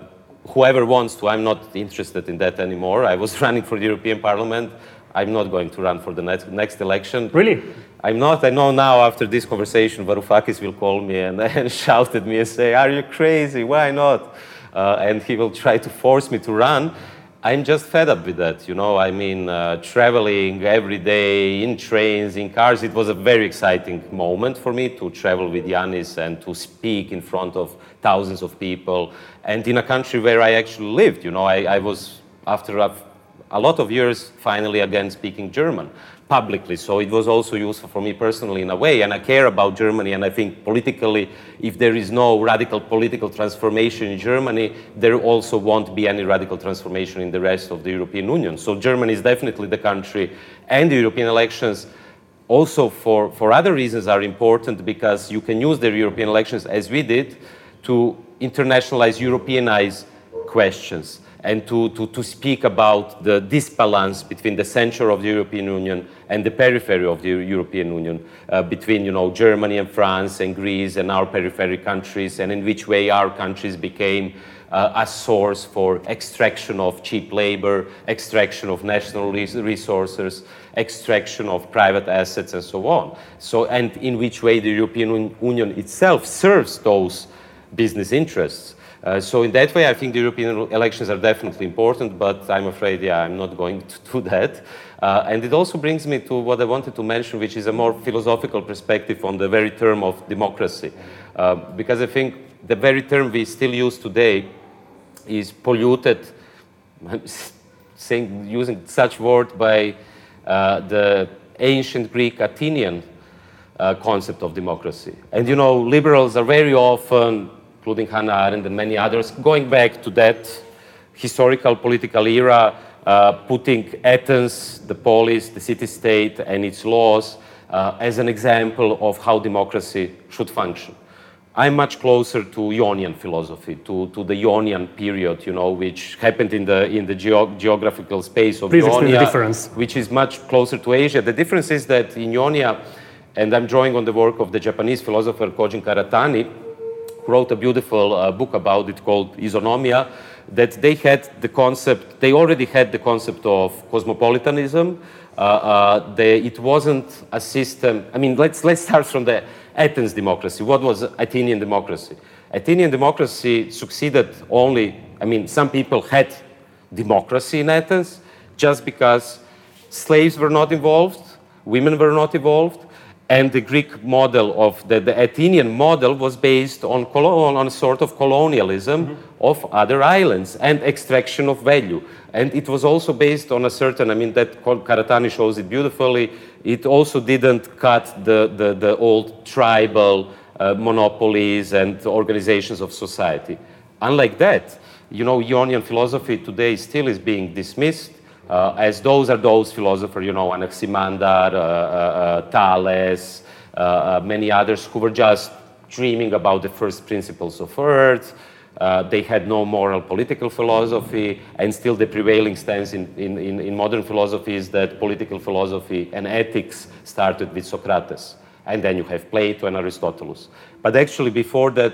whoever wants to, I'm not interested in that anymore. I was running for the European Parliament. I'm not going to run for the next, next election. Really? I'm not. I know now after this conversation, Varoufakis will call me and, and shout at me and say, Are you crazy? Why not? uh, and he will try to force me to run. I'm just fed up with that, you know. I mean, uh, traveling every day in trains, in cars. It was a very exciting moment for me to travel with Yanis and to speak in front of thousands of people, and in a country where I actually lived. You know, I, I was after a, a lot of years finally again speaking German publicly. So it was also useful for me personally in a way. And I care about Germany. And I think politically, if there is no radical political transformation in Germany, there also won't be any radical transformation in the rest of the European Union. So Germany is definitely the country and the European elections also for, for other reasons are important because you can use the European elections as we did to internationalize, Europeanize questions and to, to, to speak about the disbalance between the center of the European Union and the periphery of the European Union, uh, between you know, Germany and France and Greece and our periphery countries, and in which way our countries became uh, a source for extraction of cheap labor, extraction of national res resources, extraction of private assets, and so on. So, and in which way the European Union itself serves those business interests. Uh, so in that way, I think the European elections are definitely important, but I'm afraid, yeah, I'm not going to do that. Uh, and it also brings me to what I wanted to mention, which is a more philosophical perspective on the very term of democracy. Uh, because I think the very term we still use today is polluted, saying, using such word by uh, the ancient Greek Athenian uh, concept of democracy. And you know, liberals are very often including Hannah Arendt and many others, going back to that historical political era, uh, putting Athens, the polis, the city-state, and its laws uh, as an example of how democracy should function. I'm much closer to Ionian philosophy, to, to the Ionian period, you know, which happened in the in the geo geographical space of Please Ionia, which is much closer to Asia. The difference is that in Ionia, and I'm drawing on the work of the Japanese philosopher Kojin Karatani, wrote a beautiful uh, book about it called Isonomia, that they had the concept, they already had the concept of cosmopolitanism. Uh, uh, they, it wasn't a system, I mean, let's, let's start from the Athens democracy. What was Athenian democracy? Athenian democracy succeeded only, I mean, some people had democracy in Athens just because slaves were not involved, women were not involved, and the Greek model of the, the Athenian model was based on, on a sort of colonialism mm -hmm. of other islands and extraction of value. And it was also based on a certain, I mean, that Karatani shows it beautifully. It also didn't cut the, the, the old tribal uh, monopolies and organizations of society. Unlike that, you know, Ionian philosophy today still is being dismissed as those are those philosophers, you know, Anaximander, uh, uh, Thales, many others who were just dreaming about the first principles of Earth. Uh, they had no moral political philosophy, and still the prevailing stance in, in, in, modern philosophy is that political philosophy and ethics started with Socrates. And then you have Plato and Aristotle. But actually, before that,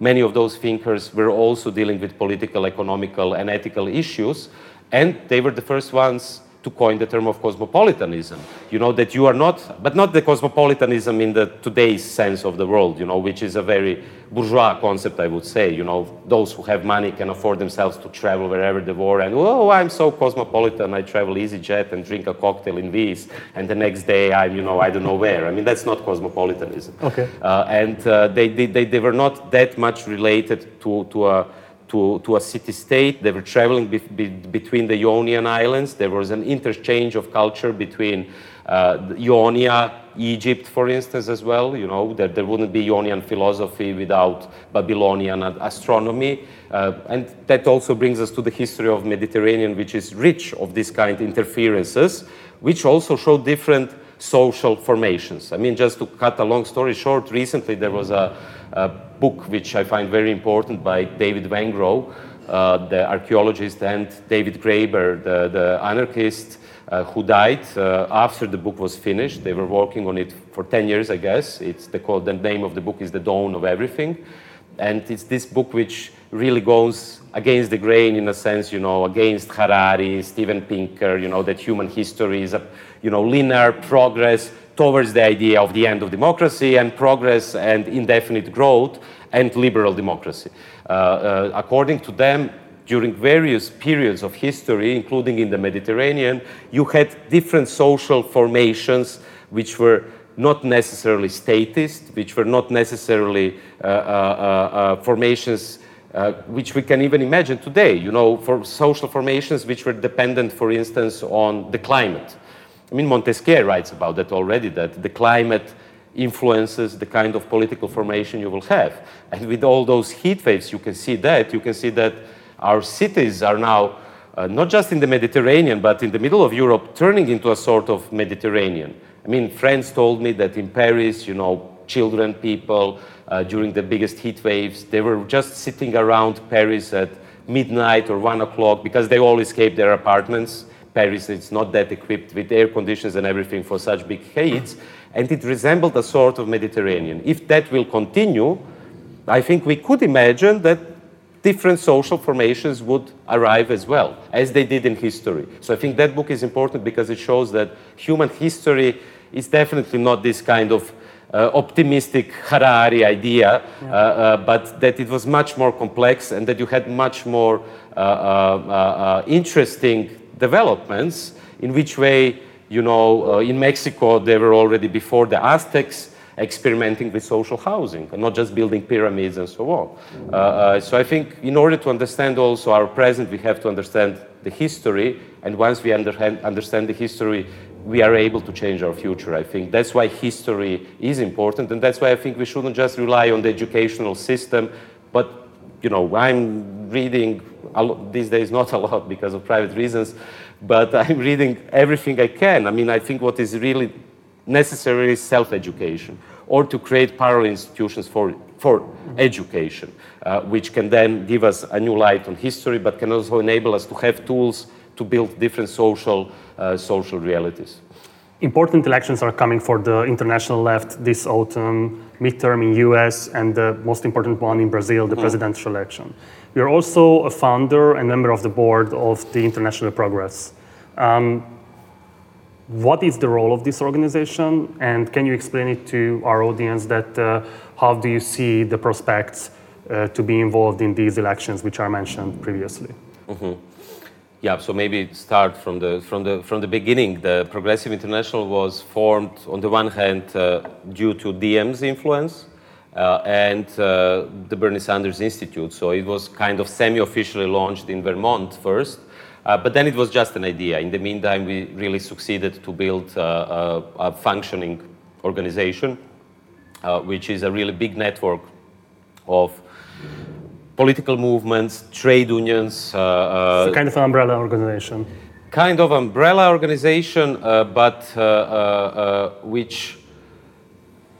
many of those thinkers were also dealing with political, economical, and ethical issues. And they were the first ones to coin the term of cosmopolitanism. You know, that you are not, but not the cosmopolitanism in the today's sense of the world, you know, which is a very bourgeois concept, I would say. You know, those who have money can afford themselves to travel wherever they were, and oh, I'm so cosmopolitan, I travel EasyJet and drink a cocktail in Venice, and the next day I'm, you know, I don't know where. I mean, that's not cosmopolitanism. Okay. Uh, and uh, they, they, they, they were not that much related to, to a to, to a city-state. They were traveling be, be, between the Ionian Islands. There was an interchange of culture between uh, Ionia, Egypt, for instance, as well. You know, that there wouldn't be Ionian philosophy without Babylonian astronomy. Uh, and that also brings us to the history of Mediterranean, which is rich of this kind of interferences, which also show different social formations. I mean, just to cut a long story short, recently there was a, a book which I find very important by David Wengrow, uh, the archaeologist, and David Graeber, the, the anarchist, uh, who died uh, after the book was finished. They were working on it for 10 years, I guess. It's the, the name of the book is The Dawn of Everything. And it's this book which really goes against the grain in a sense, you know, against Harari, Steven Pinker, you know, that human history is a, you know, linear progress towards the idea of the end of democracy and progress and indefinite growth and liberal democracy. Uh, uh, according to them, during various periods of history, including in the Mediterranean, you had different social formations which were not necessarily statist, which were not necessarily uh, uh, uh formations uh, which we can even imagine today, you know, for social formations which were dependent, for instance, on the climate. I mean, Montesquieu writes about that already, that the climate influences the kind of political formation you will have. And with all those heat waves, you can see that. You can see that our cities are now uh, not just in the Mediterranean, but in the middle of Europe, turning into a sort of Mediterranean. I mean, friends told me that in Paris, you know, children, people, uh, during the biggest heat waves, they were just sitting around Paris at midnight or one o'clock because they all escaped their apartments. Paris is not that equipped with air conditions and everything for such big heats, and it resembled a sort of Mediterranean. If that will continue, I think we could imagine that different social formations would arrive as well, as they did in history. So I think that book is important because it shows that human history is definitely not this kind of uh, optimistic Harari idea, yeah. uh, uh, but that it was much more complex and that you had much more uh, uh, uh, interesting developments. In which way, you know, in Mexico, they were already before the Aztecs experimenting with social housing and not just building pyramids and so on. Uh, uh, so I think in order to understand also our present, we have to understand the history. And once we understand the history, we are able to change our future. I think that's why history is important, and that's why I think we shouldn't just rely on the educational system. But you know, I'm reading these days not a lot because of private reasons, but I'm reading everything I can. I mean, I think what is really necessary is self-education or to create parallel institutions for, for education, uh, which can then give us a new light on history, but can also enable us to have tools to build different social, uh, social realities. Important elections are coming for the international left this autumn, midterm in US, and the most important one in Brazil, the mm. presidential election. You're also a founder and member of the board of the International Progress. Um, what is the role of this organization and can you explain it to our audience that uh, how do you see the prospects uh, to be involved in these elections which are mentioned previously mm-hmm. yeah so maybe start from the from the from the beginning the progressive international was formed on the one hand uh, due to DiEM's influence and uh, the bernie sanders institute so it was kind of semi-officially launched in vermont first uh, but then it was just an idea. In the meantime, we really succeeded to build uh, a, a, functioning organization, uh, which is a really big network of political movements, trade unions. Uh, uh, kind of an umbrella organization. Kind of umbrella organization, uh, but which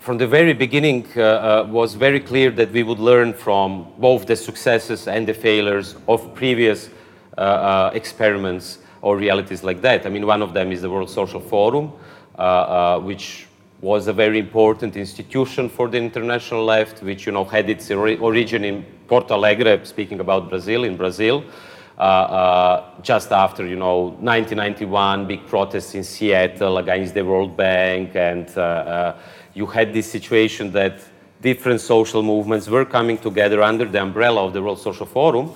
from the very beginning uh, uh, was very clear that we would learn from both the successes and the failures of previous uh, experiments or realities like that. I mean, one of them is the World Social Forum, which was a very important institution for the international left, which you know had its origin in Porto Alegre, speaking about Brazil, in Brazil. Uh, uh, just after you know 1991 big protests in Seattle against the World Bank, and uh, you had this situation that different social movements were coming together under the umbrella of the World Social Forum.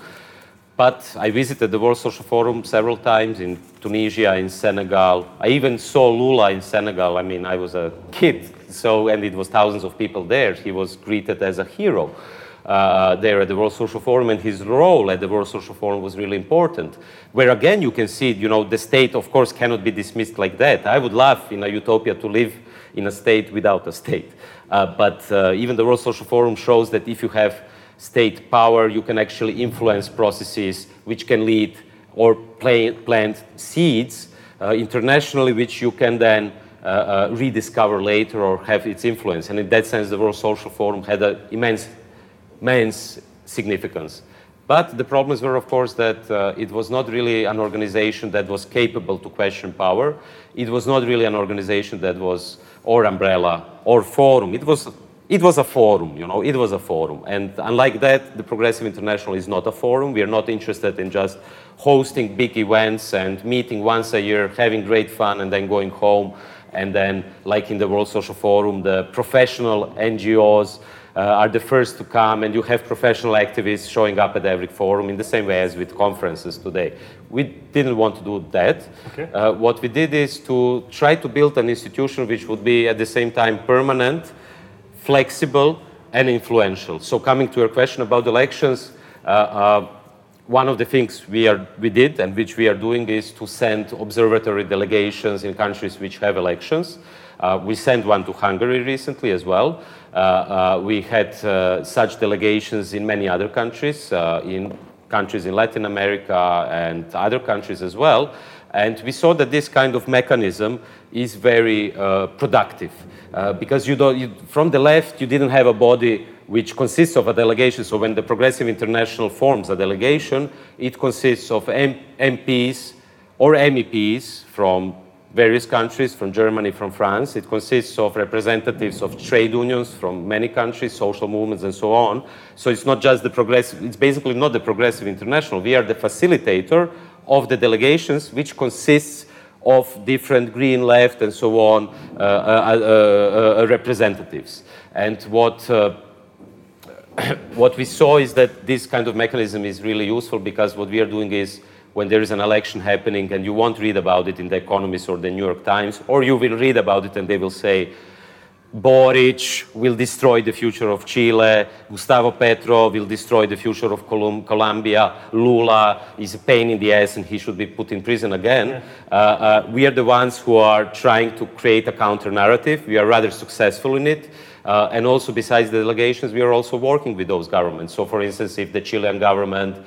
But I visited the World Social Forum several times in Tunisia, in Senegal. I even saw Lula in Senegal. I mean, I was a kid, so and it was thousands of people there. He was greeted as a hero. Uh, there at the World Social Forum, and his role at the World Social Forum was really important. Where again, you can see, you know, the state, of course, cannot be dismissed like that. I would love in a utopia to live in a state without a state. Uh, but uh, even the World Social Forum shows that if you have state power, you can actually influence processes which can lead or plant seeds uh, internationally, which you can then uh, uh, rediscover later or have its influence. And in that sense, the World Social Forum had an immense, immense significance. But the problems were, of course, that uh, it was not really an organization that was capable to question power. It was not really an organization that was or umbrella or forum. It was it was a forum, you know, it was a forum. And unlike that, the Progressive International is not a forum. We are not interested in just hosting big events and meeting once a year, having great fun, and then going home. And then, like in the World Social Forum, the professional NGOs uh, are the first to come, and you have professional activists showing up at every forum in the same way as with conferences today. We didn't want to do that. Okay. Uh, what we did is to try to build an institution which would be at the same time permanent flexible, and influential. So coming to your question about elections, uh, uh, one of the things we, are, we did and which we are doing is to send observatory delegations in countries which have elections. Uh, we sent one to Hungary recently as well. Uh, uh, we had uh, such delegations in many other countries, in countries in Latin America and other countries as well. And we saw that this kind of mechanism is very uh, productive uh, because you don't, you, from the left, you didn't have a body which consists of a delegation. So when the Progressive International forms a delegation, it consists of M- MPs or MEPs from various countries, from Germany, from France. It consists of representatives of trade unions from many countries, social movements, and so on. So it's not just the progressive, it's basically not the Progressive International. We are the facilitator of the delegations, which consists of different green, left, and so on uh, uh, uh, uh representatives. And what uh, what we saw is that this kind of mechanism is really useful because what we are doing is when there is an election happening and you won't read about it in the Economist or the New York Times, or you will read about it and they will say, Boric will destroy the future of Chile, Gustavo Petro will destroy the future of Colum- Colombia, Lula is a pain in the ass and he should be put in prison again. Yeah. Uh, uh, we are the ones who are trying to create a counter narrative. We are rather successful in it. Uh, and also, besides the delegations, we are also working with those governments. So, for instance, if the Chilean government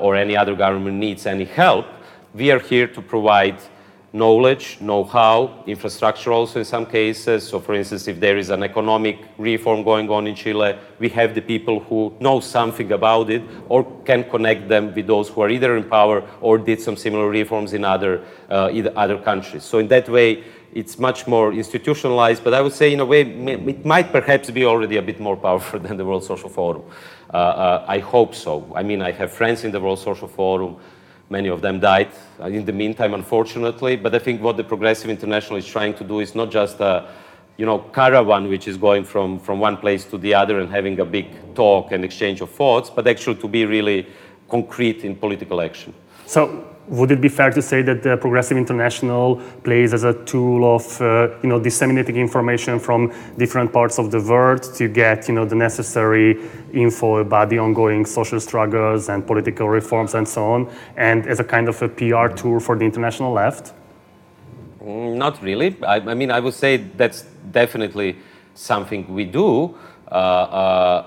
or any other government needs any help, we are here to provide knowledge, know-how, infrastructure also in some cases. So for instance, if there is an economic reform going on in Chile, we have the people who know something about it or can connect them with those who are either in power or did some similar reforms in other, uh, other countries. So in that way, it's much more institutionalized, but I would say in a way it might perhaps be already a bit more powerful than the World Social Forum. Uh, uh, I hope so. I mean, I have friends in the World Social Forum. Many of them died in the meantime, unfortunately. But I think what the Progressive International is trying to do is not just a you know, caravan which is going from, from one place to the other and having a big talk and exchange of thoughts, but actually to be really concrete in political action. So would it be fair to say that the Progressive International plays as a tool of uh, you know disseminating information from different parts of the world to get you know the necessary info about the ongoing social struggles and political reforms and so on, and as a kind of a PR tool for the international left? Mm, not really. I, I mean, I would say that's definitely something we do. Uh, uh,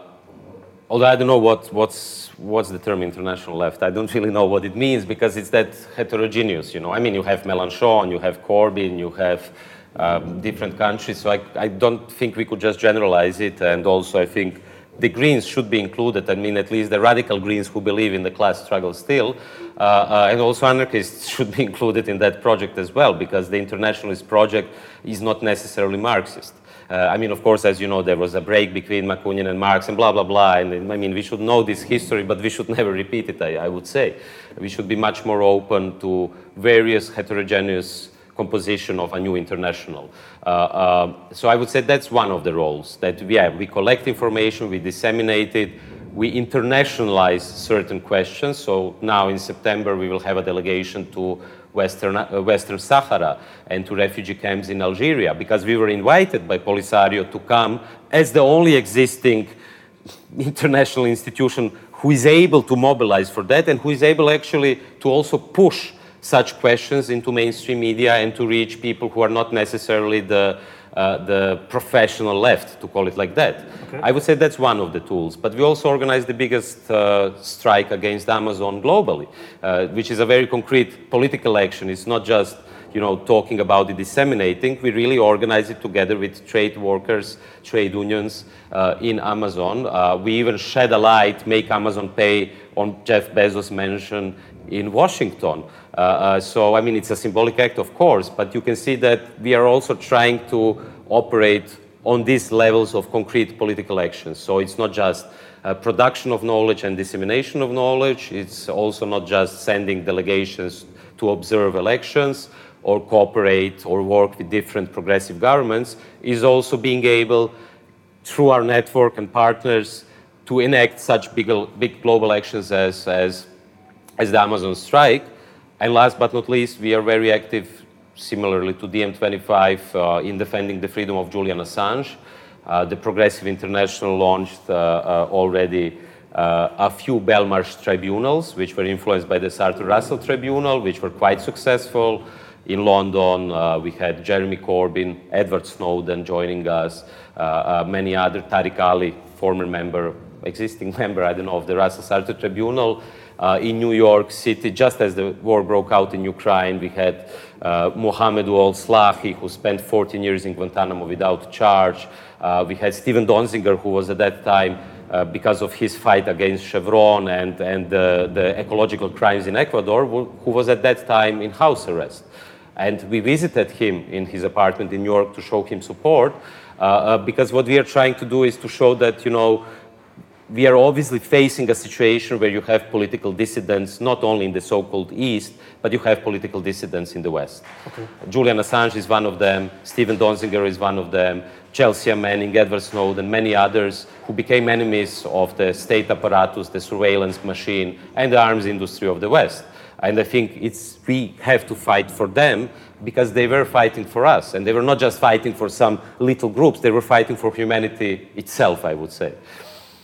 although I don't know what, what's, what's the term international left. I don't really know what it means because it's that heterogeneous, you know. I mean, you have Mélenchon, you have Corbyn, you have um, different countries, so I, I don't think we could just generalize it. And also, I think the Greens should be included. I mean, at least the radical Greens who believe in the class struggle still. Uh, uh, and also anarchists should be included in that project as well, because the internationalist project is not necessarily Marxist. Uh, I mean, of course, as you know, there was a break between Bakunin and Marx and blah, blah, blah. And I mean, we should know this history, but we should never repeat it, I, I would say. We should be much more open to various heterogeneous composition of a new international. Uh, uh, so I would say that's one of the roles that we have. We collect information, we disseminate it, we internationalize certain questions. So now in September, we will have a delegation to Western, uh, Western Sahara and to refugee camps in Algeria because we were invited by Polisario to come as the only existing international institution who is able to mobilize for that and who is able actually to also push such questions into mainstream media and to reach people who are not necessarily the uh, the professional left, to call it like that. Okay. I would say that's one of the tools. But we also organized the biggest uh, strike against Amazon globally, uh, which is a very concrete political action. It's not just you know, talking about it, disseminating. We really organize it together with trade workers, trade unions uh, in Amazon. Uh, we even shed a light, make Amazon pay on Jeff Bezos' mansion in Washington. Uh, uh, so, I mean, it's a symbolic act, of course, but you can see that we are also trying to operate on these levels of concrete political actions. So it's not just uh, production of knowledge and dissemination of knowledge, it's also not just sending delegations to observe elections or cooperate or work with different progressive governments, is also being able, through our network and partners, to enact such big, big global actions as, as, as the Amazon strike and last but not least, we are very active, similarly to DiEM25, uh, in defending the freedom of Julian Assange. Uh, the Progressive International launched uh, uh already uh, a few Belmarsh tribunals, which were influenced by the Sartre Russell Tribunal, which were quite successful. In London, uh, we had Jeremy Corbyn, Edward Snowden joining us, many other, Tariq Ali, former member existing member, I don't know, of the Russell Sartre Tribunal uh, in New York City, just as the war broke out in Ukraine. We had uh, Mohamed Slahi, who spent 14 years in Guantanamo without charge. Uh, we had Steven Donziger, who was at that time uh, because of his fight against Chevron and, and the ecological crimes in Ecuador, who was at that time in house arrest. And we visited him in his apartment in New York to show him support, uh, uh, because what we are trying to do is to show that, you know, we are obviously facing a situation where you have political dissidents, not only in the so-called East, but you have political dissidents in the West. Okay. Julian Assange is one of them. Steven Donziger is one of them. Chelsea Manning, Edward Snowden, many others who became enemies of the state apparatus, the surveillance machine, and the arms industry of the West. And I think it's, we have to fight for them because they were fighting for us. And they were not just fighting for some little groups, they were fighting for humanity itself, I would say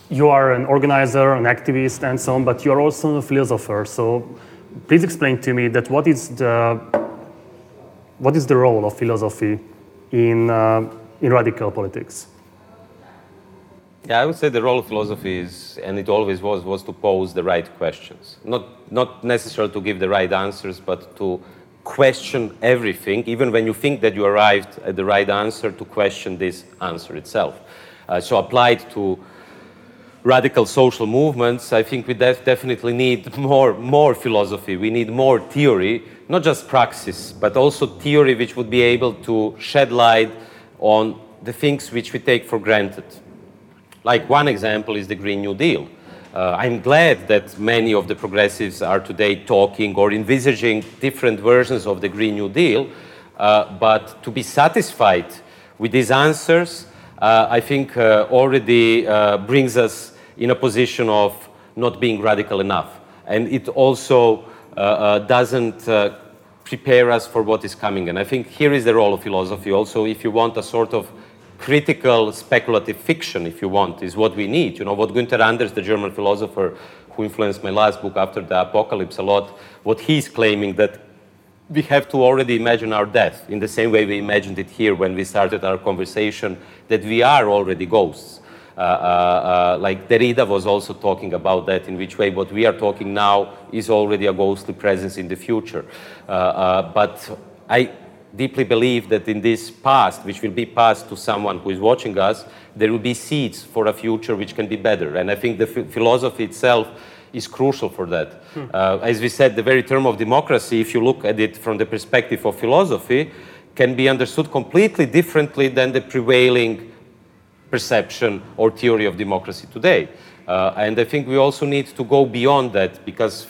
you are an organizer, an activist, and so on, but you are also a philosopher. So please explain to me that what is the what is the role of philosophy in uh, in radical politics? Yeah, I would say the role of philosophy is, and it always was, was to pose the right questions. Not not necessarily to give the right answers, but to question everything, even when you think that you arrived at the right answer, to question this answer itself. Uh, so applied to radical social movements, I think we def definitely need more, more philosophy. We need more theory, not just praxis, but also theory which would be able to shed light on the things which we take for granted. Like one example is the Green New Deal. Uh, I'm glad that many of the progressives are today talking or envisaging different versions of the Green New Deal, uh, but to be satisfied with these answers, uh, I think uh, already uh, brings us in a position of not being radical enough. And it also uh, uh, doesn't uh, prepare us for what is coming. And I think here is the role of philosophy also, if you want a sort of critical speculative fiction, if you want, is what we need. You know, what Günther Anders, the German philosopher who influenced my last book after the apocalypse a lot, what he's claiming that we have to already imagine our death in the same way we imagined it here when we started our conversation, that we are already ghosts. Uh, uh, uh, like Derrida was also talking about that, in which way what we are talking now is already a ghostly presence in the future. but I deeply believe that in this past, which will be passed to someone who is watching us, there will be seeds for a future which can be better. And I think the philosophy itself is crucial for that. Hmm. Uh, as we said, the very term of democracy, if you look at it from the perspective of philosophy, can be understood completely differently than the prevailing perception or theory of democracy today. Uh, and I think we also need to go beyond that because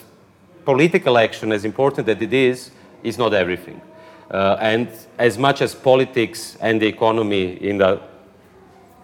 political action, as important as it is, is not everything. Uh, and as much as politics and the economy in the,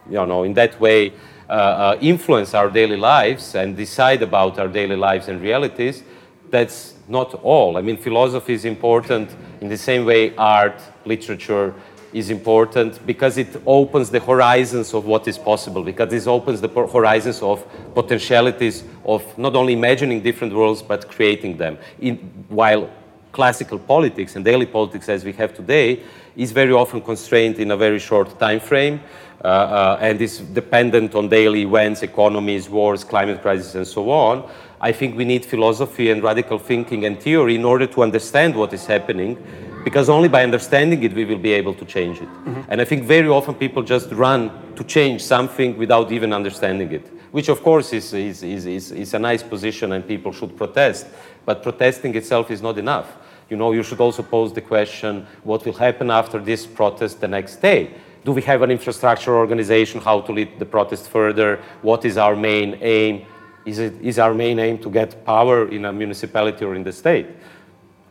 you know, in that way uh, uh influence our daily lives and decide about our daily lives and realities, that's not all. I mean, philosophy is important in the same way art, literature, is important because it opens the horizons of what is possible, because it opens the horizons of potentialities of not only imagining different worlds, but creating them. In, while classical politics and daily politics as we have today is very often constrained in a very short time frame uh, uh, and is dependent on daily events, economies, wars, climate crisis, and so on. I think we need philosophy and radical thinking and theory in order to understand what is happening because only by understanding it we will be able to change it. Mm-hmm. And I think very often people just run to change something without even understanding it, which of course is, is, is, is, is a nice position and people should protest, but protesting itself is not enough. You know, you should also pose the question, what will happen after this protest the next day? Do we have an infrastructure organization? How to lead the protest further? What is our main aim? Is, it, is our main aim to get power in a municipality or in the state?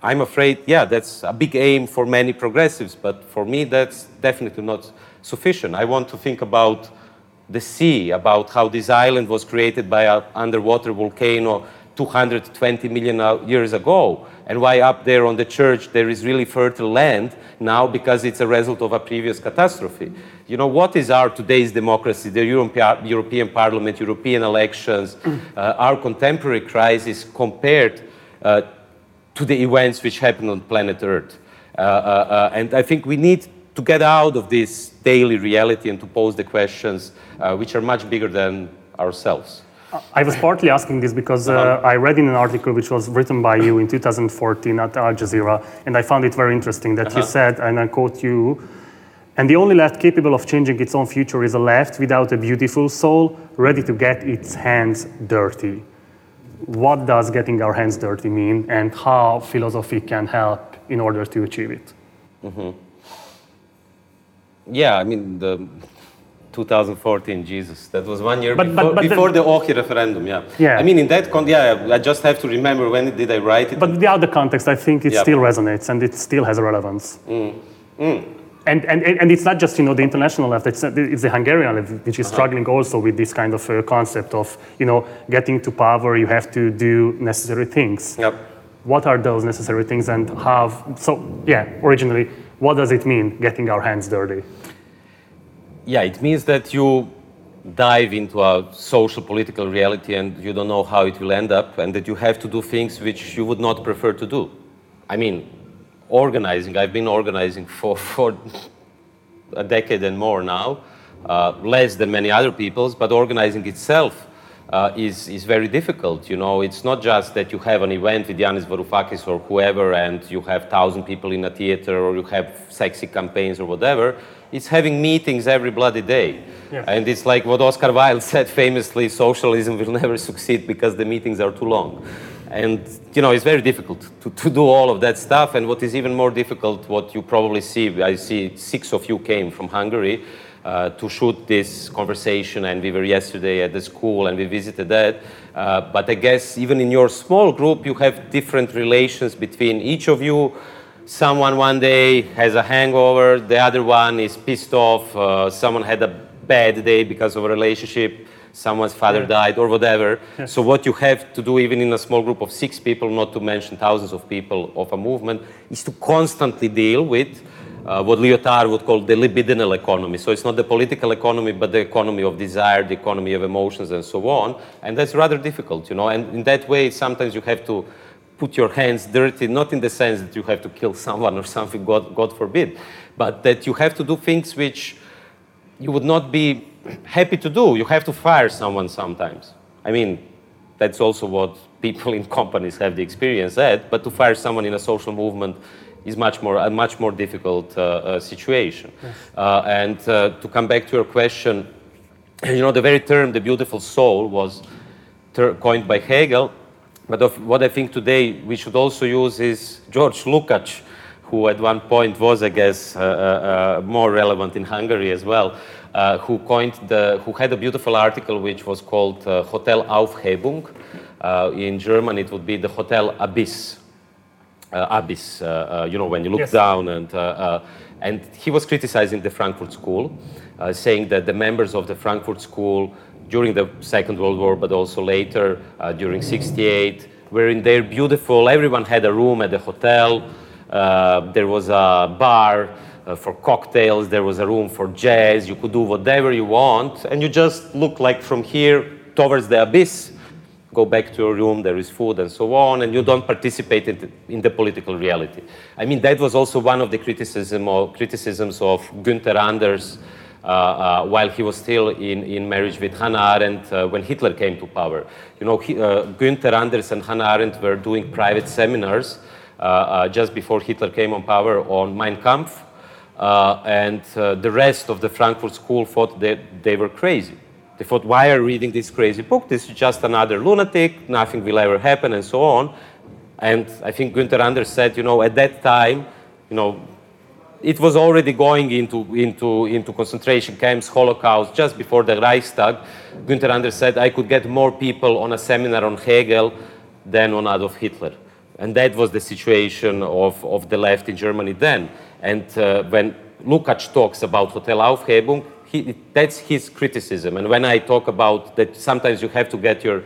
I'm afraid, yeah, that's a big aim for many progressives, but for me, that's definitely not sufficient. I want to think about the sea, about how this island was created by an underwater volcano 220 million years ago, and why up there on the church there is really fertile land now because it's a result of a previous catastrophe. You know, what is our today's democracy, the European Parliament, European elections, uh, our contemporary crisis compared uh, to the events which happen on planet Earth. Uh, uh, uh, and I think we need to get out of this daily reality and to pose the questions which are much bigger than ourselves. I was partly asking this because uh, I read in an article which was written by you in 2014 at Al Jazeera, and I found it very interesting that you said, and I quote you, and the only left capable of changing its own future is a left without a beautiful soul, ready to get its hands dirty. What does getting our hands dirty mean, and how philosophy can help in order to achieve it? Mm-hmm. Yeah, I mean, the 2014, Jesus, that was one year But- but- before, but the- before the OXI referendum, yeah. Yeah. I mean, in that, context, yeah, I just have to remember when did I write it. But the other context, I think it Yep. still resonates and it still has relevance. Mm. Mm. And, and, and it's not just you know the international left; it's, it's the Hungarian left which is struggling also with this kind of uh, concept of you know getting to power. You have to do necessary things. Yep. What are those necessary things, and how? So yeah, originally, what does it mean getting our hands dirty? Yeah, it means that you dive into a social political reality and you don't know how it will end up, and that you have to do things which you would not prefer to do. I mean, organizing, I've been organizing for, for a decade and more now, uh, less than many other people's, but organizing itself uh, is, is very difficult. You know, it's not just that you have an event with Yanis Varoufakis or whoever and you have thousand people in a theater or you have sexy campaigns or whatever. It's having meetings every bloody day. Yeah. And it's like what Oscar Wilde said famously, socialism will never succeed because the meetings are too long. And you know, it's very difficult to, to do all of that stuff. And what is even more difficult, what you probably see, I see six of you came from Hungary uh, to shoot this conversation, and we were yesterday at the school and we visited that. Uh, but I guess even in your small group, you have different relations between each of you. Someone one day has a hangover, the other one is pissed off, uh, someone had a bad day because of a relationship someone's father died or whatever. So what you have to do, even in a small group of six people, not to mention thousands of people of a movement, is to constantly deal with uh, what Lyotard would call the libidinal economy. So it's not the political economy, but the economy of desire, the economy of emotions, and so on. And that's rather difficult, you know. And in that way, sometimes you have to put your hands dirty, not in the sense that you have to kill someone or something, God, God forbid, but that you have to do things which you would not be happy to do. You have to fire someone sometimes. I mean, that's also what people in companies have the experience at. But to fire someone in a social movement is much more a much more difficult uh, uh, situation. Uh, and uh, to come back to your question, you know, the very term "the beautiful soul" was ter- coined by Hegel. But of what I think today we should also use is George Lukács, who at one point was, I guess, uh, uh, more relevant in Hungary as well, uh, who coined the, who had a beautiful article which was called uh, Hotel Abgrund. Uh, in German, it would be the Hotel Abyss. Uh, abyss, uh, uh, you know, when you look Yes. down, and uh, uh, and he was criticizing the Frankfurt School, uh, saying that the members of the Frankfurt School during the Second World War, but also later uh, during '68, were in their beautiful. Everyone had a room at the hotel. Uh, there was a bar uh, for cocktails. There was a room for jazz. You could do whatever you want, and you just look like from here towards the abyss go back to your room, there is food and so on, and you don't participate in the, in the political reality. I mean, that was also one of the criticism of, criticisms of Günther Anders uh, uh, while he was still in, in marriage with Hannah Arendt uh, when Hitler came to power. You know, he, uh, Günther Anders and Hannah Arendt were doing private seminars uh, uh, just before Hitler came on power on Mein Kampf, uh, and uh, the rest of the Frankfurt School thought that they were crazy. They thought, why are you reading this crazy book? This is just another lunatic, nothing will ever happen, and so on. And I think Günther Anders said, you know, at that time, you know, it was already going into, into, into concentration camps, Holocaust, just before the Reichstag. Günther Anders said, I could get more people on a seminar on Hegel than on Adolf Hitler. And that was the situation of, of the left in Germany then. And uh, when Lukács talks about Hotel Abgrund, he, that's his criticism. And when I talk about that sometimes you have to get your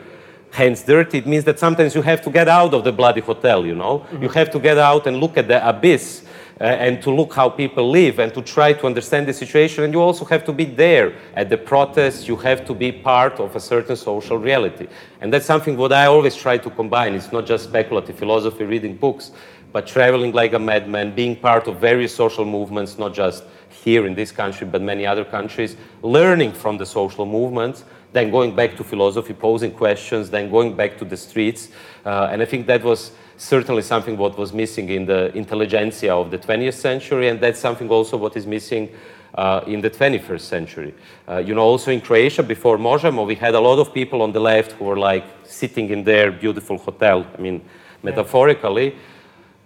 hands dirty, it means that sometimes you have to get out of the bloody hotel, you know? You have to get out and look at the abyss uh, and to look how people live and to try to understand the situation. And you also have to be there at the protests. You have to be part of a certain social reality. And that's something what I always try to combine. It's not just speculative philosophy, reading books, but traveling like a madman, being part of various social movements, not just here in this country, but many other countries, learning from the social movements then going back to philosophy, posing questions, then going back to the streets. Uh, and I think that was certainly something what was missing in the intelligentsia of the 20th century, and that's something also what is missing uh, in the 21st century. Uh, you know, also in Croatia before Možemo, we had a lot of people on the left who were like sitting in their beautiful hotel, I mean, metaphorically,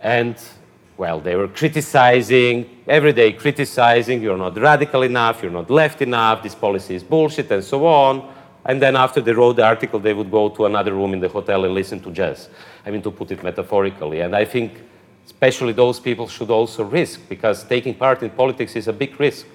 and well, they were criticizing, every day criticizing, you're not radical enough, you're not left enough, this policy is bullshit, and so on. And then after they wrote the article, they would go to another room in the hotel and listen to jazz. I mean, to put it metaphorically. And I think especially those people should also risk, because taking part in politics is a big risk.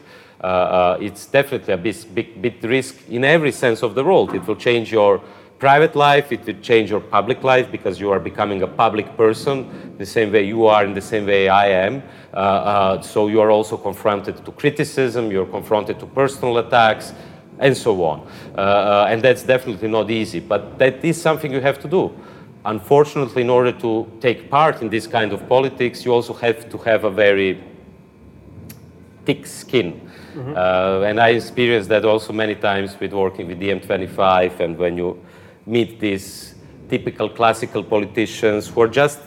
Uh, uh, it's definitely a big, big, big risk in every sense of the world. It will change your private life, it will change your public life because you are becoming a public person the same way you are, in the same way I am. Uh, uh, so you are also confronted to criticism, you're confronted to personal attacks, and so on. Uh, uh, and that's definitely not easy, but that is something you have to do. Unfortunately, in order to take part in this kind of politics, you also have to have a very thick skin. Mm-hmm. Uh, and I experienced that also many times with working with DiEM25 and when you meet these typical classical politicians who are just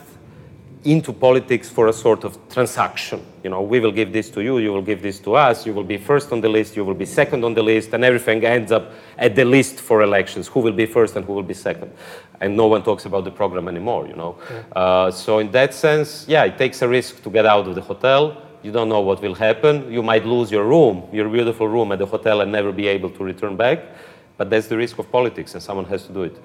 into politics for a sort of transaction. You know, we will give this to you, you will give this to us, you will be first on the list, you will be second on the list, and everything ends up at the list for elections who will be first and who will be second. And no one talks about the program anymore, you know. Yeah. Uh, so, in that sense, yeah, it takes a risk to get out of the hotel. You don't know what will happen. You might lose your room, your beautiful room at the hotel, and never be able to return back. But that's the risk of politics, and someone has to do it.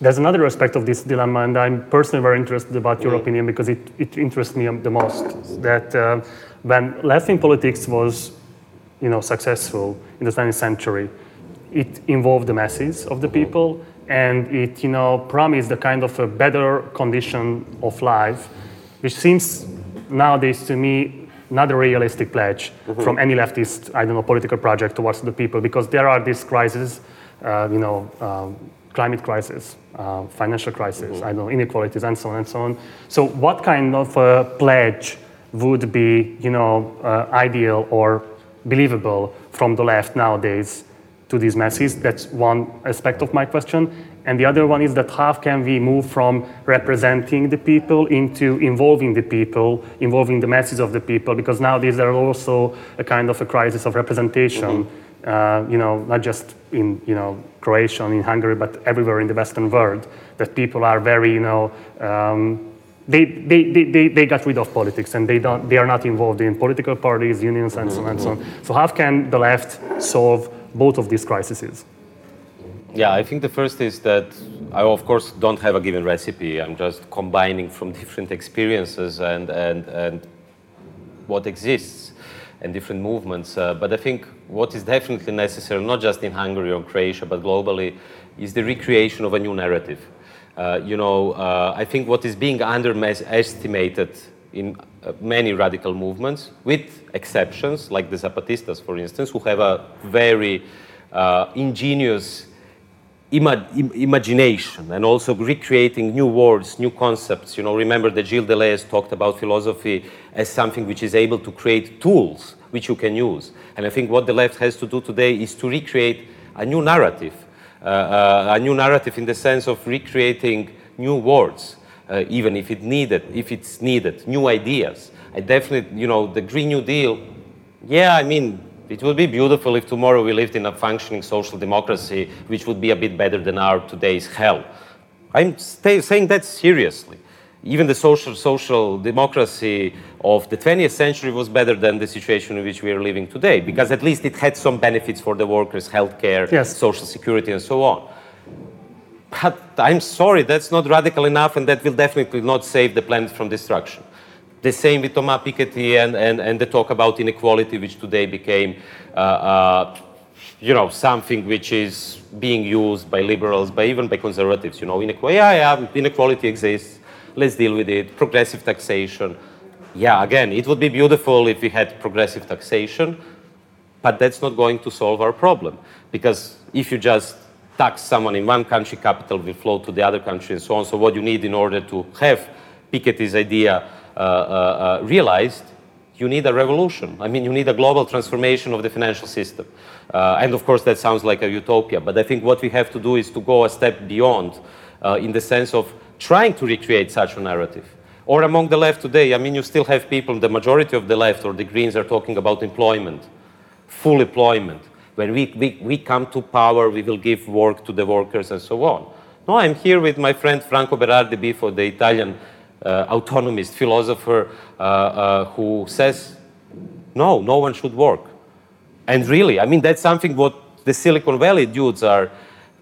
There's another aspect of this dilemma, and I'm personally very interested about your mm. opinion because it, it interests me the most. That uh, when left-wing politics was, you know, successful in the 20th century, it involved the masses of the mm-hmm. people, and it, you know, promised a kind of a better condition of life, which seems nowadays to me not a realistic pledge mm-hmm. from any leftist, I don't know, political project towards the people because there are these crises uh, you know, um, climate crisis, uh, financial crisis, mm-hmm. I don't know, inequalities, and so on and so on. So, what kind of pledge would be, you know, uh, ideal or believable from the left nowadays to these masses? That's one aspect of my question. And the other one is that how can we move from representing the people into involving the people, involving the masses of the people? Because nowadays there are also a kind of a crisis of representation. Mm-hmm uh, you know, not just in, you know, Croatia and in Hungary, but everywhere in the Western world, that people are very, you know, um, they, they, they, they got rid of politics and they, don't, they are not involved in political parties, unions, and so on and so on. So how can the left solve both of these crises? Yeah, I think the first is that I, of course, don't have a given recipe. I'm just combining from different experiences and, and, and what exists and different movements. Uh, but I think what is definitely necessary, not just in Hungary or Croatia, but globally, is the recreation of a new narrative. Uh, you know, uh, I think what is being underestimated in uh, many radical movements, with exceptions like the Zapatistas, for instance, who have a very uh, ingenious ima imagination and also recreating new words, new concepts. You know, remember that Gilles Deleuze talked about philosophy as something which is able to create tools which you can use. And I think what the left has to do today is to recreate a new narrative, uh, uh, a new narrative in the sense of recreating new words, uh, even if it needed, if it's needed, new ideas. I definitely, you know, the Green New Deal. Yeah, I mean, it would be beautiful if tomorrow we lived in a functioning social democracy, which would be a bit better than our today's hell. I'm saying that seriously. Even the social, social democracy of the 20th century was better than the situation in which we are living today, because at least it had some benefits for the workers, healthcare, yes. social security, and so on. But I'm sorry, that's not radical enough, and that will definitely not save the planet from destruction. The same with Thomas Piketty and, and, and the talk about inequality, which today became, uh, uh, you know, something which is being used by liberals, by even by conservatives. You know, inequality, yeah, yeah, inequality exists. Let's deal with it. Progressive taxation. Yeah, again, it would be beautiful if we had progressive taxation, but that's not going to solve our problem. Because if you just tax someone in one country, capital will flow to the other country and so on. So what you need in order to have Piketty's idea realized, you need a revolution. I mean, you need a global transformation of the financial system. Uh, and of course, that sounds like a utopia. But I think what we have to do is to go a step beyond uh, in the sense of trying to recreate such a narrative. Or among the left today, I mean, you still have people, the majority of the left or the Greens are talking about employment, full employment. When we, we, we come to power, we will give work to the workers and so on. No, I'm here with my friend Franco Berardi Bifo, the Italian uh, autonomist philosopher, uh, uh, who says, no, no one should work. And really, I mean, that's something what the Silicon Valley dudes are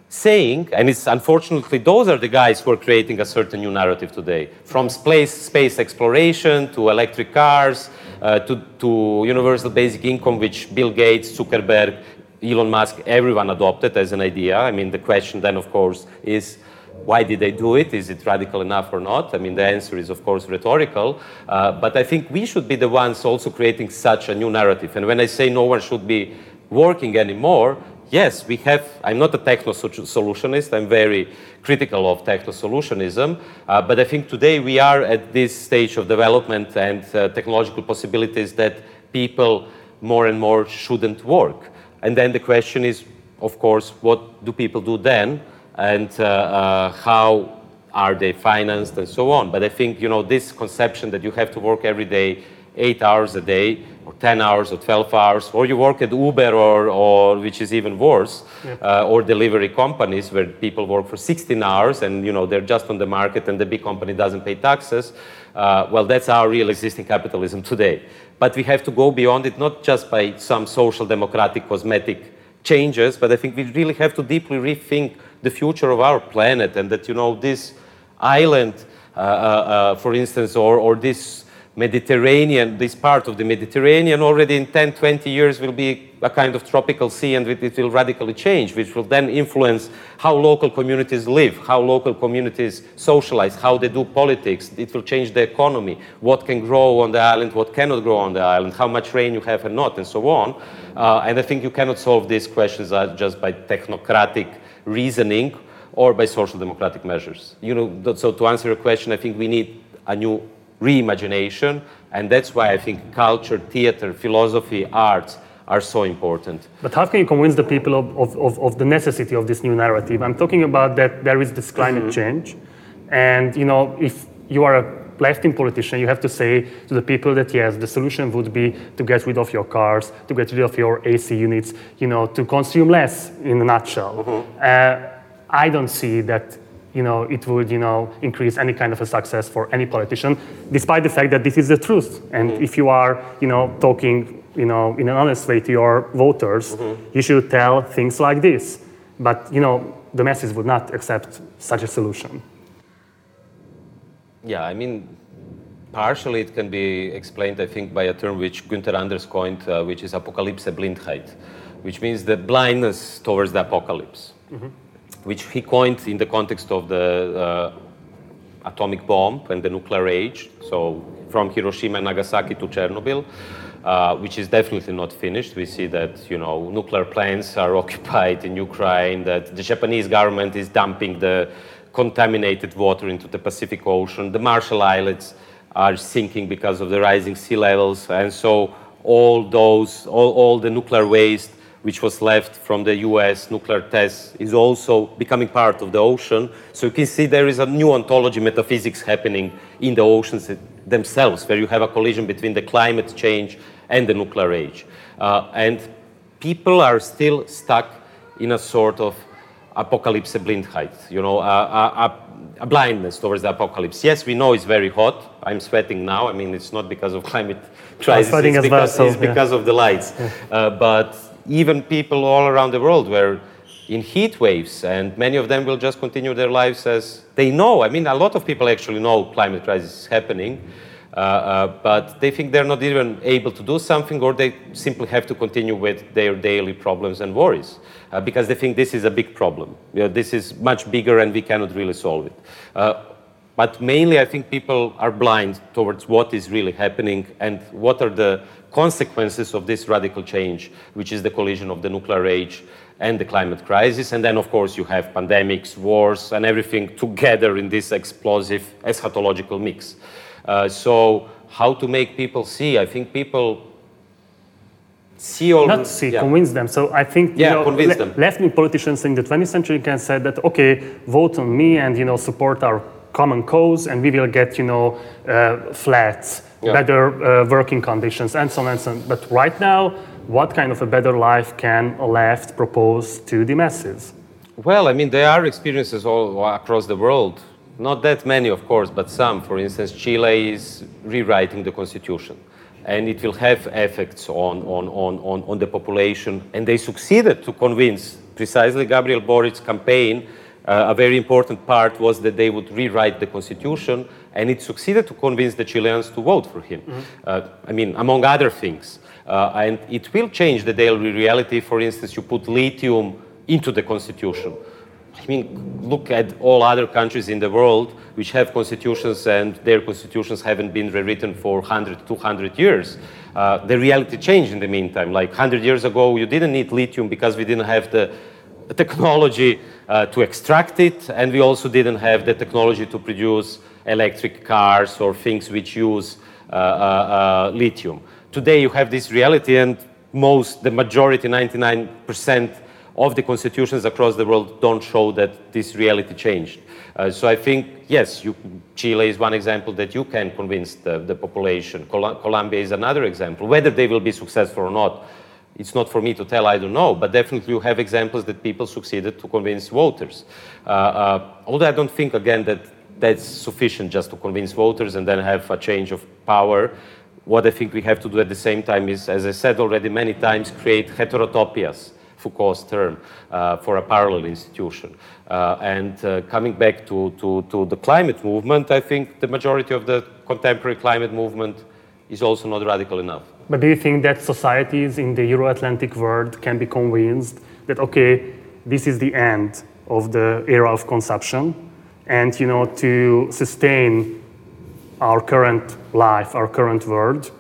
saying, and it's unfortunately those are the guys who are creating a certain new narrative today. From space, space exploration to electric cars uh, to, to universal basic income, which Bill Gates, Zuckerberg, Elon Musk, everyone adopted as an idea. I mean, the question then, of course, is why did they do it? Is it radical enough or not? I mean, the answer is, of course, rhetorical. Uh, but I think we should be the ones also creating such a new narrative. And when I say no one should be working anymore, yes, we have, I'm not a techno solutionist, I'm very critical of techno solutionism, uh, but I think today we are at this stage of development and uh, technological possibilities that people more and more shouldn't work. And then the question is, of course, what do people do then? And uh, uh how are they financed and so on? But I think, you know, this conception that you have to work every day, eight hours a day, or 10 hours or 12 hours, or you work at Uber or, or which is even worse, uh, or delivery companies where people work for 16 hours and you know they're just on the market and the big company doesn't pay taxes. Uh, well, that's our real existing capitalism today. But we have to go beyond it, not just by some social democratic cosmetic changes, but I think we really have to deeply rethink the future of our planet and that you know this island, uh, uh, uh for instance, or, or this Mediterranean, this part of the Mediterranean already in 10, 20 years will be a kind of tropical sea and it will radically change, which will then influence how local communities live, how local communities socialize, how they do politics. It will change the economy, what can grow on the island, what cannot grow on the island, how much rain you have and not, and so on. Uh, and I think you cannot solve these questions uh, just by technocratic reasoning or by social democratic measures. You know, so to answer your question, I think we need a new reimagination. And that's why I think culture, theater, philosophy, arts are so important. But how can you convince the people of, of, of, of the necessity of this new narrative? I'm talking about that there is this climate mm-hmm. change. And, you know, if you are a left-wing politician, you have to say to the people that yes, the solution would be to get rid of your cars, to get rid of your AC units, you know, to consume less. In a nutshell, mm-hmm. uh, I don't see that you know, it would, you know, increase any kind of a success for any politician, despite the fact that this is the truth. And mm-hmm. if you are, you know, talking, you know, in an honest way to your voters, mm-hmm. you should tell things like this. But, you know, the masses would not accept such a solution. Yeah, I mean, partially it can be explained, I think, by a term which Günther Anders coined, uh, which is apocalypse blindheit, which means the blindness towards the apocalypse. Mm-hmm which he coined in the context of the uh, atomic bomb and the nuclear age. So from Hiroshima and Nagasaki to Chernobyl, uh, which is definitely not finished. We see that you know nuclear plants are occupied in Ukraine. That the Japanese government is dumping the contaminated water into the Pacific Ocean. The Marshall Islands are sinking because of the rising sea levels, and so all those, all, all the nuclear waste which was left from the US nuclear tests, is also becoming part of the ocean. So you can see there is a new ontology metaphysics happening in the oceans themselves, where you have a collision between the climate change and the nuclear age. Uh, and people are still stuck in a sort of apocalypse blindheit, you know, a, a, a, blindness towards the apocalypse. Yes, we know it's very hot. I'm sweating now. I mean, it's not because of climate crisis. It's, because, well, so, it's yeah. because of the lights. Yeah. Uh, but even people all around the world were in heat waves, and many of them will just continue their lives as they know. I mean, a lot of people actually know climate crisis is happening, but they think they're not even able to do something, or they simply have to continue with their daily problems and worries uh, because they think this is a big problem. You know, this is much bigger, and we cannot really solve it. Uh, but mainly, I think people are blind towards what is really happening and what are the consequences of this radical change, which is the collision of the nuclear age and the climate crisis. And then, of course, you have pandemics, wars, and everything together in this explosive eschatological mix. Uh, so how to make people see? I think people see all not see yeah. convince them so i think yeah, you know, convince le- them. left-wing politicians in the 20th century can say that okay vote on me and you know support our common cause and we will get you know uh, flats yeah. better uh, working conditions and so on and so on but right now what kind of a better life can a left propose to the masses well i mean there are experiences all across the world not that many of course but some for instance chile is rewriting the constitution and it will have effects on, on, on, on, on the population. And they succeeded to convince precisely Gabriel Boric's campaign. Uh, a very important part was that they would rewrite the constitution, and it succeeded to convince the Chileans to vote for him. Mm-hmm. Uh, I mean, among other things. Uh, and it will change the daily reality. For instance, you put lithium into the constitution. I mean, look at all other countries in the world which have constitutions and their constitutions haven't been rewritten for 100, 200 years. Uh, the reality changed in the meantime. Like 100 years ago, you didn't need lithium because we didn't have the technology uh, to extract it, and we also didn't have the technology to produce electric cars or things which use uh, uh, uh lithium. Today, you have this reality, and most, the majority, 99 percent of the constitutions across the world don't show that this reality changed. Uh, so I think, yes, you, Chile is one example that you can convince the, the population. Col Colombia is another example. Whether they will be successful or not, it's not for me to tell, I don't know, but definitely you have examples that people succeeded to convince voters. Uh, uh, although I don't think, again, that that's sufficient just to convince voters and then have a change of power. What I think we have to do at the same time is, as I said already many times, create heterotopias Foucault's term uh, for a parallel institution. Uh, and uh, coming back to, to, to the climate movement, I think the majority of the contemporary climate movement is also not radical enough. But do you think that societies in the Euro-Atlantic world can be convinced that okay, this is the end of the era of consumption, and you know to sustain our current life, our current world,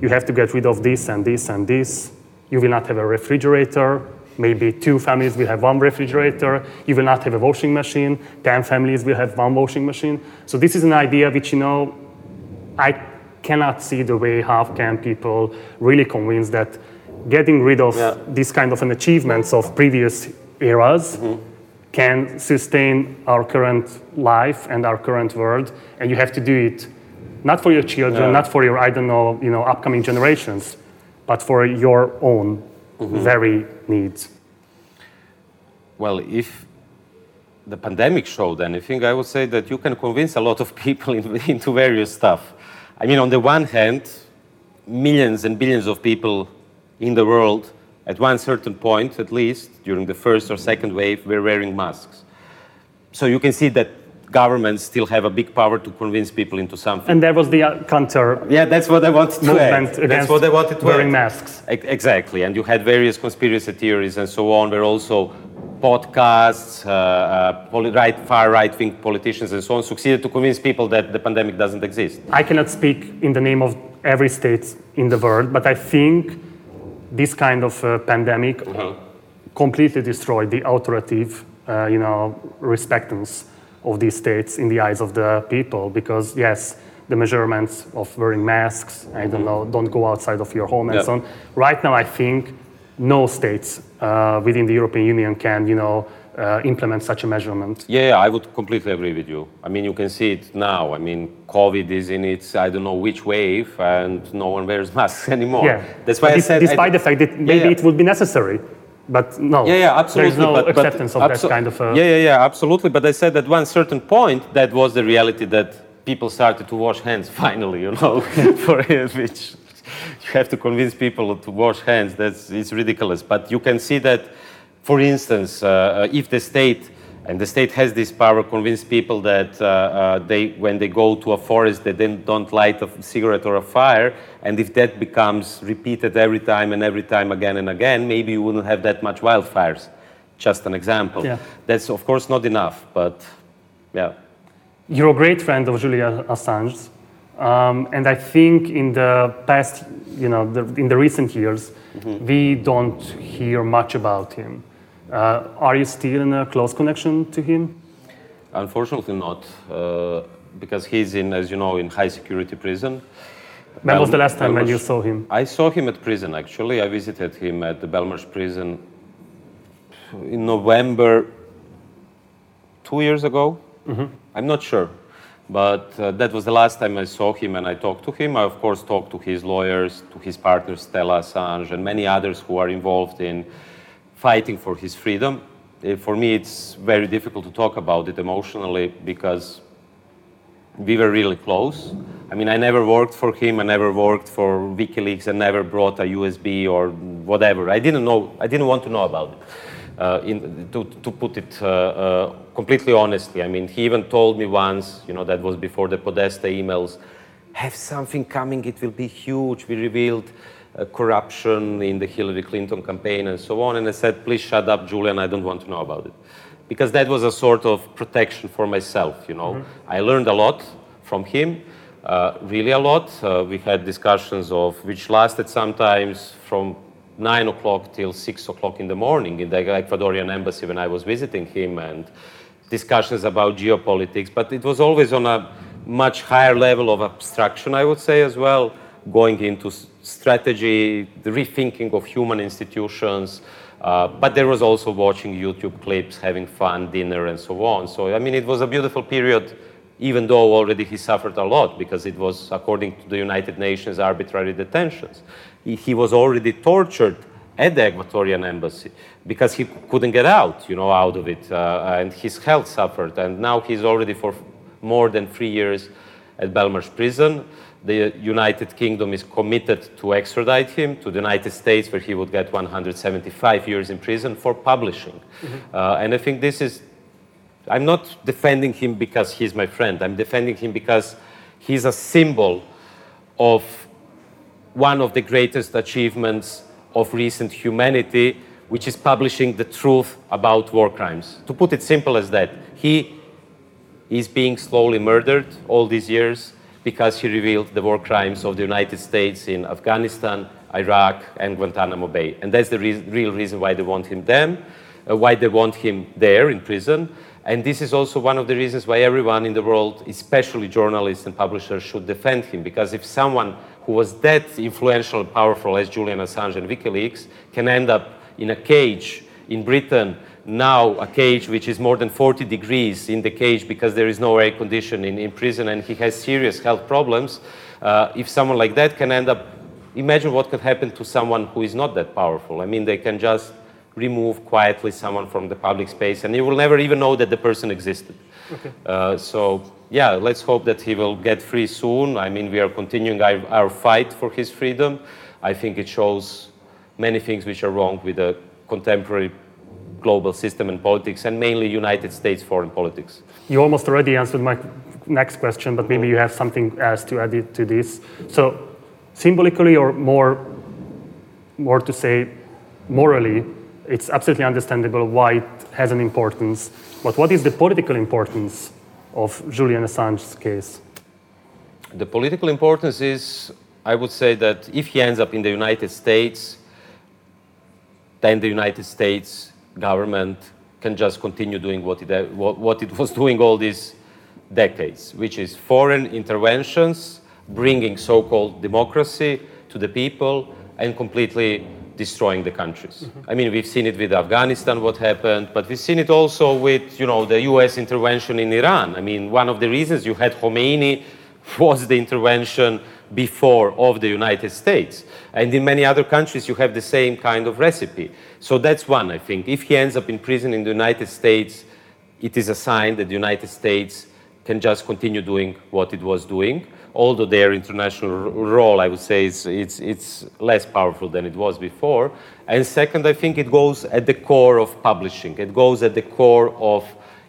you have to get rid of this and this and this. You will not have a refrigerator maybe two families will have one refrigerator. You will not have a washing machine. Ten families will have one washing machine. So this is an idea which, you know, I cannot see the way how can people really convince that getting rid of yeah. this kind of an achievements of previous eras mm-hmm. can sustain our current life and our current world. And you have to do it not for your children, yeah. not for your, I don't know, you know, upcoming generations, but for your own mm-hmm. very needs? Well, if the pandemic showed anything, I would say that you can convince a lot of people in, into various stuff. I mean, on the one hand, millions and billions of people in the world, at one certain point at least, during the first or second wave, were wearing masks. So you can see that governments still have a big power to convince people into something. And there was the uh, counter. Yeah, that's what I wanted to movement add. That's what I wanted to wearing add. masks. E- exactly, and you had various conspiracy theories and so on. Where also podcasts, uh, uh, right, far right-wing politicians and so on succeeded to convince people that the pandemic doesn't exist. I cannot speak in the name of every state in the world, but I think this kind of uh, pandemic mm-hmm. completely destroyed the authoritative, uh, you know, respectance of these states in the eyes of the people because yes the measurements of wearing masks i don't know don't go outside of your home and yeah. so on right now i think no states uh, within the european union can you know uh, implement such a measurement. Yeah, I would completely agree with you. I mean, you can see it now. I mean, COVID is in its I don't know which wave, and no one wears masks anymore. Yeah, that's why but I said. Despite I, the fact that maybe yeah. it would be necessary but no, yeah, yeah, absolutely. There's no but, acceptance but of that kind of. A... Yeah, yeah, yeah, absolutely. But I said at one certain point that was the reality that people started to wash hands finally. You know, for which you have to convince people to wash hands. That's it's ridiculous. But you can see that, for instance, uh, if the state and the state has this power to convince people that uh, uh, they, when they go to a forest, they then don't light a cigarette or a fire. And if that becomes repeated every time and every time again and again, maybe you wouldn't have that much wildfires. Just an example. Yeah. That's of course not enough, but yeah. You're a great friend of Julian Assange, um, and I think in the past, you know, the, in the recent years, mm-hmm. we don't hear much about him. Uh, are you still in a close connection to him? Unfortunately, not. Uh, because he's in, as you know, in high security prison. When was the last time when you saw him? I saw him at prison actually. I visited him at the Belmarsh prison in November two years ago. I'm not sure. But uh, that was the last time I saw him and I talked to him. I, of course, talked to his lawyers, to his partner Stella Assange, and many others who are involved in fighting for his freedom. Uh, For me, it's very difficult to talk about it emotionally because we were really close. I mean, I never worked for him. I never worked for WikiLeaks. I never brought a USB or whatever. I didn't know. I didn't want to know about it. Uh, in, to, to put it uh, uh, completely honestly, I mean, he even told me once, you know, that was before the Podesta emails, have something coming. It will be huge. We revealed corruption in the Hillary Clinton campaign and so on. And I said, please shut up, Julian. I don't want to know about it because that was a sort of protection for myself. You know, I learned a lot from him, uh, really a lot. Uh, we had discussions of which lasted sometimes from nine o'clock till six o'clock in the morning in the Ecuadorian embassy when I was visiting him, and discussions about geopolitics. But it was always on a much higher level of abstraction, I would say, as well, going into strategy, the rethinking of human institutions. Uh, but there was also watching YouTube clips, having fun, dinner, and so on. So, I mean, it was a beautiful period, even though already he suffered a lot because it was, according to the United Nations, arbitrary detentions. He, he was already tortured at the Ecuadorian embassy because he couldn't get out, you know, out of it, uh, and his health suffered. And now he's already for more than three years at Belmarsh prison. The United Kingdom is committed to extradite him to the United States, where he would get 175 years in prison for publishing. Uh, and I think this is, I'm not defending him because he's my friend. I'm defending him because he's a symbol of one of the greatest achievements of recent humanity, which is publishing the truth about war crimes. To put it simple as that, he is being slowly murdered all these years because he revealed the war crimes of the United States in Afghanistan, Iraq, and Guantanamo Bay. And that's the rea- real reason why they want him them, uh, why they want him there in prison. And this is also one of the reasons why everyone in the world, especially journalists and publishers, should defend him. Because if someone who was that influential and powerful as Julian Assange and WikiLeaks can end up in a cage in Britain, now a cage which is more than 40 degrees in the cage because there is no air conditioning in prison and he has serious health problems, uh, if someone like that can end up, imagine what could happen to someone who is not that powerful. I mean, they can just remove quietly someone from the public space and you will never even know that the person existed. Uh, so, yeah, let's hope that he will get free soon. I mean, we are continuing our, our fight for his freedom. I think it shows many things which are wrong with the contemporary global system and politics, and mainly United States foreign politics. You almost already answered my next question, but maybe you have something else to add to this. So, symbolically, or more, more to say, morally, it's absolutely understandable why it has an importance. But what is the political importance of Julian Assange's case? The political importance is, I would say, that if he ends up in the United States, then the United States government can just continue doing what it, what, what it was doing all these decades, which is foreign interventions, bringing so called democracy to the people, and completely destroying the countries. Mm-hmm. I mean, we've seen it with Afghanistan, what happened, but we've seen it also with, you know, the US intervention in Iran. I mean, one of the reasons you had Khomeini was the intervention before of the United States. And in many other countries, you have the same kind of recipe. So that's one, I think. If he ends up in prison in the United States, it is a sign that the United States can just continue doing what it was doing. Although their international role, I would say, is it's, it's less powerful than it was before. And second, I think it goes at the core of publishing. It goes at the core of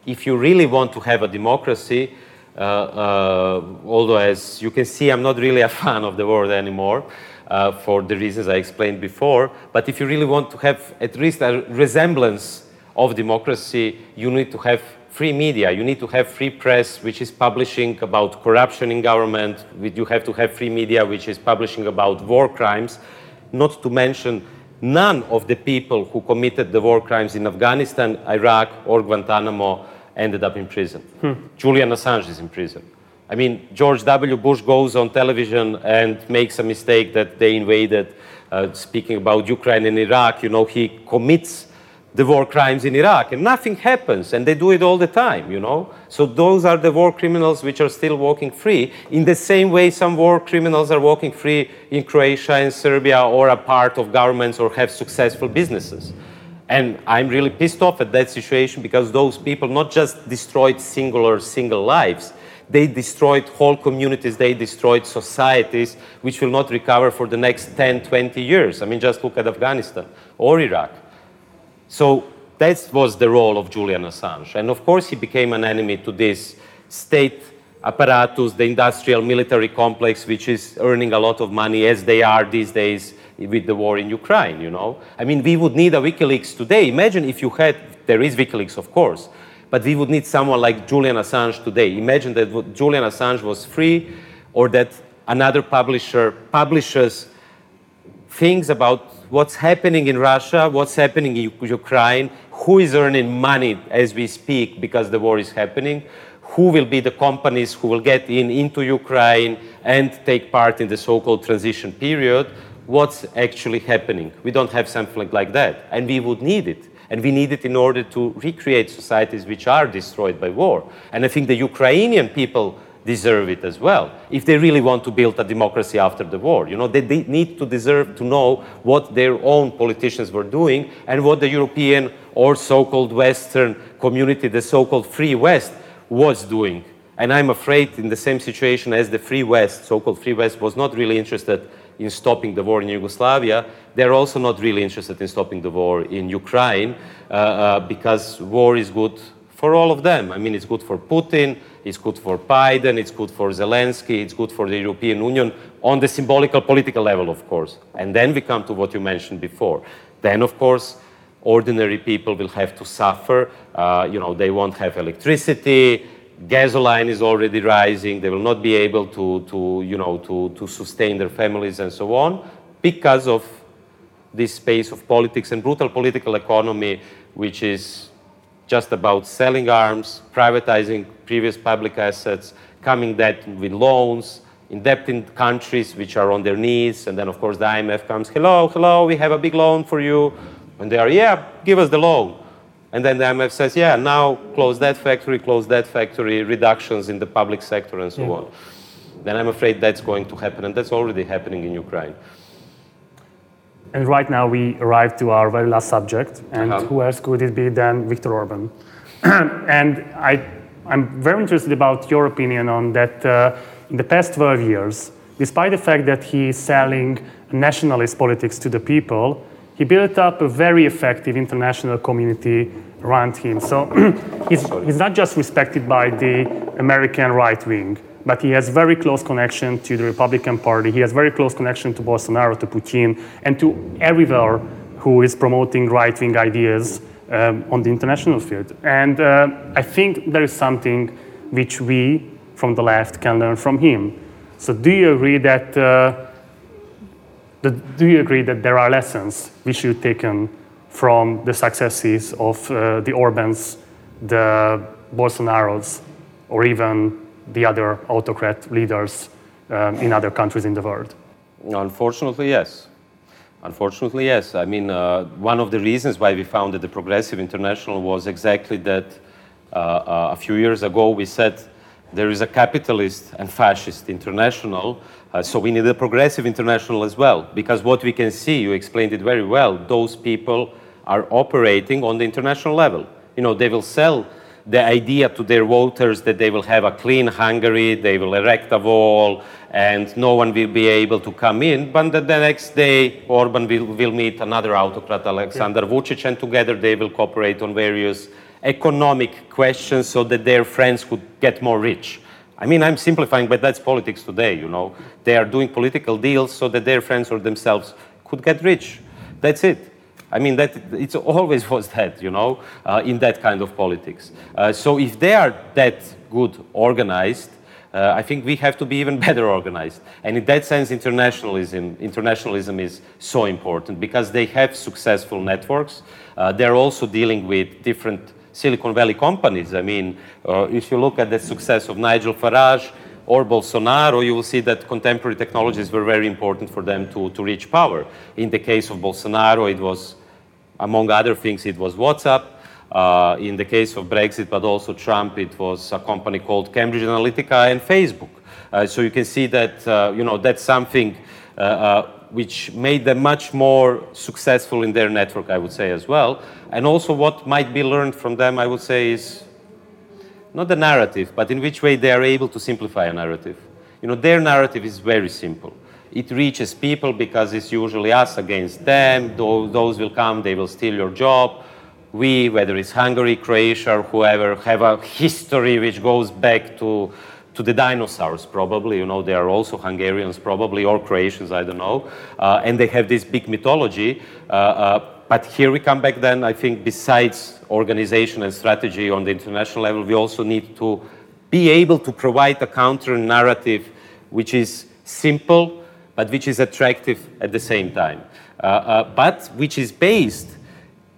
if you really want to have a democracy, although as you can see, I'm not really a fan of the word anymore uh, for the reasons I explained before. But if you really want to have at least a resemblance of democracy, you need to have free media. You need to have free press, which is publishing about corruption in government. You have to have free media, which is publishing about war crimes. Not to mention, none of the people who committed the war crimes in Afghanistan, Iraq, or Guantanamo ended up in prison. Julian Assange is in prison. I mean, George W. Bush goes on television and makes a mistake that they invaded, uh, speaking about Ukraine and Iraq. You know, he commits the war crimes in Iraq, and nothing happens, and they do it all the time, you know? So those are the war criminals which are still walking free. In the same way, some war criminals are walking free in Croatia and Serbia or are part of governments or have successful businesses. And I'm really pissed off at that situation because those people not just destroyed singular, single lives, they destroyed whole communities, they destroyed societies which will not recover for the next 10, 20 years. I mean, just look at Afghanistan or Iraq. So that was the role of Julian Assange. And of course, he became an enemy to this state apparatus, the industrial military complex, which is earning a lot of money as they are these days with the war in Ukraine, you know. I mean, we would need a WikiLeaks today. Imagine if you had, there is WikiLeaks, of course, but we would need someone like Julian Assange today. Imagine that Julian Assange was free or that another publisher publishes things about what's happening in Russia, what's happening in Ukraine, who is earning money as we speak because the war is happening, who will be the companies who will get in into Ukraine and take part in the so-called transition period, what's actually happening. We don't have something like that, and we would need it. And we need it in order to recreate societies which are destroyed by war. And I think the Ukrainian people deserve it as well if they really want to build a democracy after the war you know they, they, need to deserve to know what their own politicians were doing and what the european or so-called western community the so-called free west was doing and i'm afraid in the same situation as the free west so-called free west was not really interested in stopping the war in Yugoslavia, they're also not really interested in stopping the war in Ukraine uh, uh, because war is good for all of them. I mean, it's good for Putin, it's good for Biden, it's good for Zelensky, it's good for the European Union on the symbolical political level, of course. And then we come to what you mentioned before. Then, of course, ordinary people will have to suffer. Uh, you know, they won't have electricity. Gasoline is already rising. They will not be able to, to, you know, to, to sustain their families and so on because of this space of politics and brutal political economy, which is just about selling arms, privatizing previous public assets, coming debt with loans, indebting countries which are on their knees, and then of course the IMF comes, hello, hello, we have a big loan for you. And they are, yeah, give us the loan. And then the IMF says, yeah, now close that factory, close that factory, reductions in the public sector and so yeah. on. Then I'm afraid that's going to happen, and that's already happening in Ukraine. And right now we arrive to our very last subject, and uh-huh. who else could it be than Viktor Orban? and I, I'm very interested about your opinion on that. Uh, in the past 12 years, despite the fact that he is selling nationalist politics to the people, he built up a very effective international community around him. So he's, he's not just respected by the American right wing, but he has very close connection to the Republican Party. He has very close connection to Bolsonaro, to Putin, and to everywhere who is promoting right-wing ideas um, on the international field. And uh, I think there is something which we from the left can learn from him. So do you agree that, uh, do you agree that there are lessons we should taken from the successes of uh, the Orbans, the Bolsonaros, or even the other autocrat leaders um, in other countries in the world? Unfortunately, yes. Unfortunately, yes. I mean, uh, one of the reasons why we founded the Progressive International was exactly that uh, uh, a few years ago we said there is a capitalist and fascist international, uh, so we need a progressive international as well. Because what we can see, you explained it very well, those people are operating on the international level. You know, they will sell the idea to their voters that they will have a clean Hungary, they will erect a wall, and no one will be able to come in. But the, the next day, Orban will, will meet another autocrat, Alexander yeah. Vucic, and together they will cooperate on various economic questions so that their friends could get more rich. I mean, I'm simplifying, but that's politics today, you know. They are doing political deals so that their friends or themselves could get rich. That's it. I mean, that it's always was that, you know, uh, in that kind of politics. Uh, so if they are that good organized, uh, I think we have to be even better organized. And in that sense, internationalism, internationalism is so important because they have successful networks. Uh, they're also dealing with different Silicon Valley companies. I mean, uh, if you look at the success of Nigel Farage, or Bolsonaro, you will see that contemporary technologies were very important for them to, to reach power. In the case of Bolsonaro, it was, among other things, it was WhatsApp. Uh, in the case of Brexit, but also Trump, it was a company called Cambridge Analytica and Facebook. Uh, so you can see that uh, you know that's something uh, uh, which made them much more successful in their network, I would say as well. And also, what might be learned from them, I would say, is not the narrative, but in which way they are able to simplify a narrative. You know, their narrative is very simple. It reaches people because it's usually us against them. Those, will come, they will steal your job we, whether it's Hungary, Croatia, or whoever, have a history which goes back to, to the dinosaurs, probably. You know, they are also Hungarians, probably, or Croatians, I don't know. Uh, and they have this big mythology. Uh, uh, but here we come back then, I think, besides organization and strategy on the international level, we also need to be able to provide a counter narrative which is simple, but which is attractive at the same time. Uh, uh, but which is based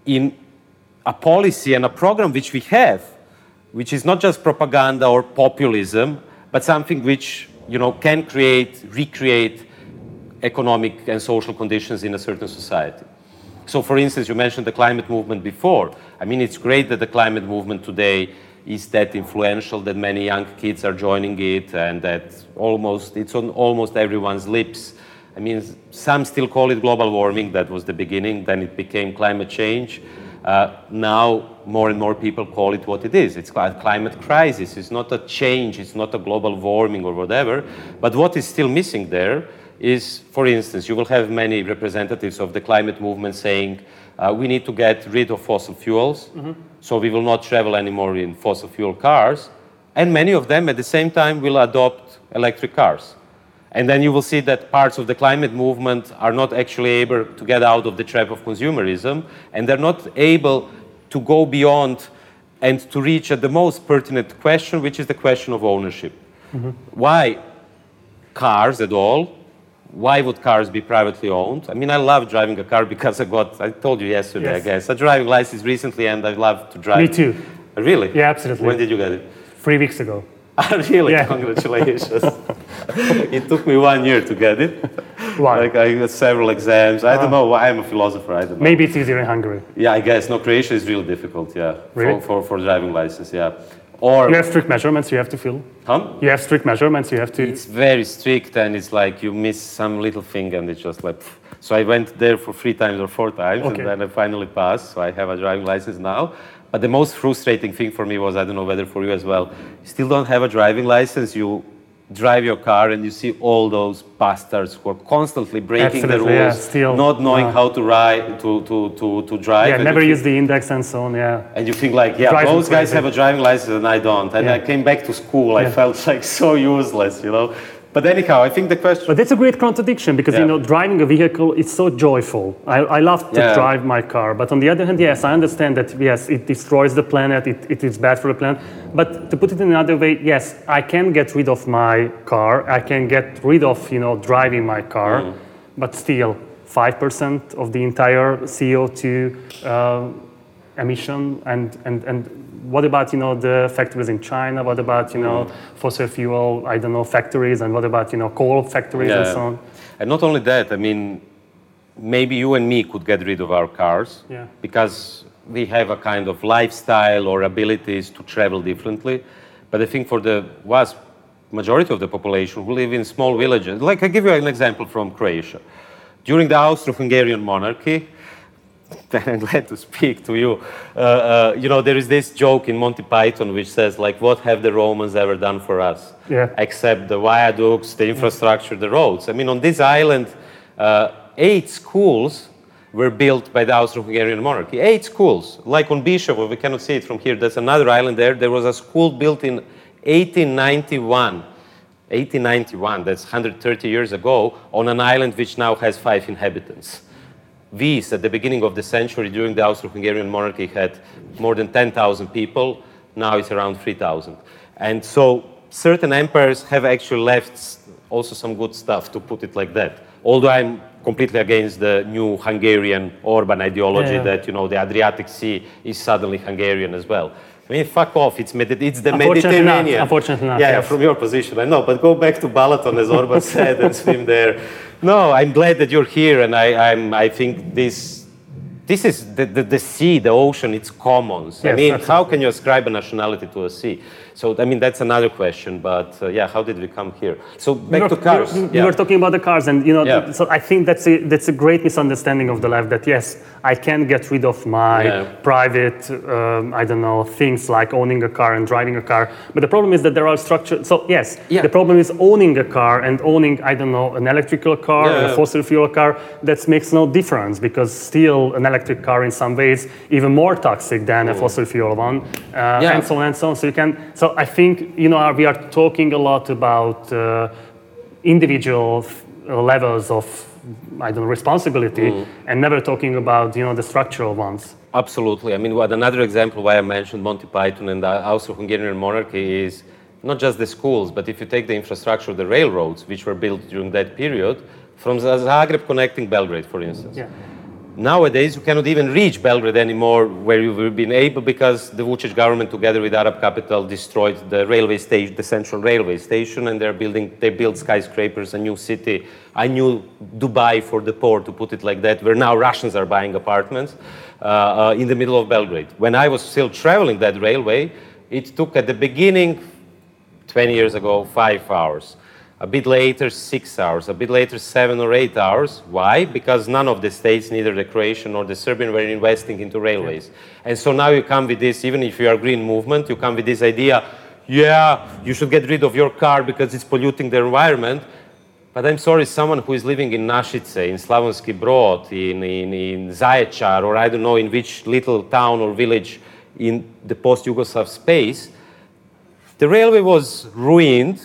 in a policy and a program which we have, which is not just propaganda or populism, but something which you know can create, recreate economic and social conditions in a certain society. So, for instance, you mentioned the climate movement before. I mean, it's great that the climate movement today is that influential that many young kids are joining it and that almost it's on almost everyone's lips. I mean, some still call it global warming, that was the beginning, then it became climate change. Uh, now, more and more people call it what it is. It's a climate crisis. It's not a change, it's not a global warming or whatever. But what is still missing there is, for instance, you will have many representatives of the climate movement saying, uh, we need to get rid of fossil fuels, mm-hmm. so we will not travel anymore in fossil fuel cars. And many of them at the same time will adopt electric cars. And then you will see that parts of the climate movement are not actually able to get out of the trap of consumerism, and they're not able to go beyond and to reach at the most pertinent question, which is the question of ownership. Mm-hmm. Why cars at all? Why would cars be privately owned? I mean, I love driving a car because I got, I told you yesterday, yes. I guess, a driving license recently, and I love to drive. Me too. Really? Yeah, absolutely. When did you get it? Three weeks ago. really? Yeah. Congratulations. it took me one year to get it. Why? Like I got several exams. I don't ah. know why I'm a philosopher. I don't know. Maybe it's easier in Hungary. Yeah, I guess. No, Croatia is really difficult. Yeah. Really? For, for, for driving license. Yeah. Or you have strict measurements you have to fill. Huh? You have strict measurements you have to. It's very strict, and it's like you miss some little thing, and it's just like. So I went there for three times or four times, okay. and then I finally passed. So I have a driving license now. But the most frustrating thing for me was I don't know whether for you as well. You still don't have a driving license. You drive your car and you see all those bastards who are constantly breaking Absolutely, the rules, yeah, still, not knowing how to ride to, to, to, to drive. Yeah, never use the index and so on. Yeah. And you think like, yeah, Drive those guys have a driving license and I don't. And yeah. I came back to school, I felt like so useless, you know. But anyhow, I think the question. But that's a great contradiction because yeah. you know driving a vehicle is so joyful. I, I love to yeah. drive my car, but on the other hand, yes, I understand that yes, it destroys the planet. It, it is bad for the planet. But to put it in another way, yes, I can get rid of my car. I can get rid of you know driving my car, mm. but still, five percent of the entire CO2 uh, emission and and and what about you know the factories in China? What about you know mm. fossil fuel I don't know factories and what about you know coal factories yeah. and so on? And not only that, I mean, maybe you and me could get rid of our cars yeah. because we have a kind of lifestyle or abilities to travel differently. But I think for the vast majority of the population who live in small villages, like I give you an example from Croatia. During the Austro-Hungarian monarchy, then I'm glad to speak to you. Uh, uh, you know, there is this joke in Monty Python which says, like, what have the Romans ever done for us? Yeah. Except the viaducts, the infrastructure, the roads. I mean, on this island, uh, eight schools were built by the Austro-Hungarian monarchy. Eight schools. Like on Biševo, we cannot see it from here. There's another island there. There was a school built in 1891. 1891, that's 130 years ago, on an island which now has five inhabitants. Vis at the beginning of the century during the Austro-Hungarian monarchy had more than 10,000 people. Now it's around 3,000. And so certain empires have actually left also some good stuff, to put it like that. Although I'm completely against the new Hungarian Orban ideology yeah, yeah. that, you know, the Adriatic Sea is suddenly Hungarian as well. I mean, fuck off. It's, Medi- it's the Unfortunately not. Mediterranean. Unfortunately not, Yeah, yeah, yes. from your position, I know. But go back to Balaton, as Orban said, and swim there. No, I'm glad that you're here, and I, I'm, I think this. This is the, the, the sea, the ocean, it's commons. I mean, absolutely. how can you ascribe a nationality to a sea? So, I mean, that's another question, but uh, yeah, how did we come here? So, back were, to cars. Were, we yeah. were talking about the cars, and you know, Yeah. so I think that's a that's a great misunderstanding of the left. That yes, I can get rid of my Yeah. private, um, I don't know, things like owning a car and driving a car. But the problem is that there are structured. So yes, Yeah. the problem is owning a car and owning, I don't know, an electrical car or Yeah. a fossil fuel car. That makes no difference because still an electric car in some ways even more toxic than a fossil fuel one, uh, and so on and so on. So you can. So I think you know we are talking a lot about. Uh, individual uh, levels of I don't know responsibility Mm. and never talking about you know the structural ones. Absolutely. I mean, what another example why I mentioned Monty Python and the Austro-Hungarian monarchy is not just the schools, but if you take the infrastructure, the railroads, which were built during that period, from Zagreb connecting Belgrade, for instance. Yeah. Nowadays, you cannot even reach Belgrade anymore, where you've been able because the Vucic government, together with Arab capital, destroyed the railway station, the central railway station, and they're building, they build skyscrapers, a new city, a new Dubai for the poor, to put it like that, where now Russians are buying apartments uh, uh, in the middle of Belgrade. When I was still traveling that railway, it took at the beginning 20 years ago, five hours. A bit later, six hours. A bit later, seven or eight hours. Why? Because none of the states, neither the Croatian nor the Serbian, were investing into railways. And so now you come with this, even if you are green movement, you come with this idea, yeah, you should get rid of your car because it's polluting the environment. But I'm sorry, someone who is living in Našice, in Slavonski Brod, in, in, in Zaječar, or I don't know in which little town or village in the post-Yugoslav space, the railway was ruined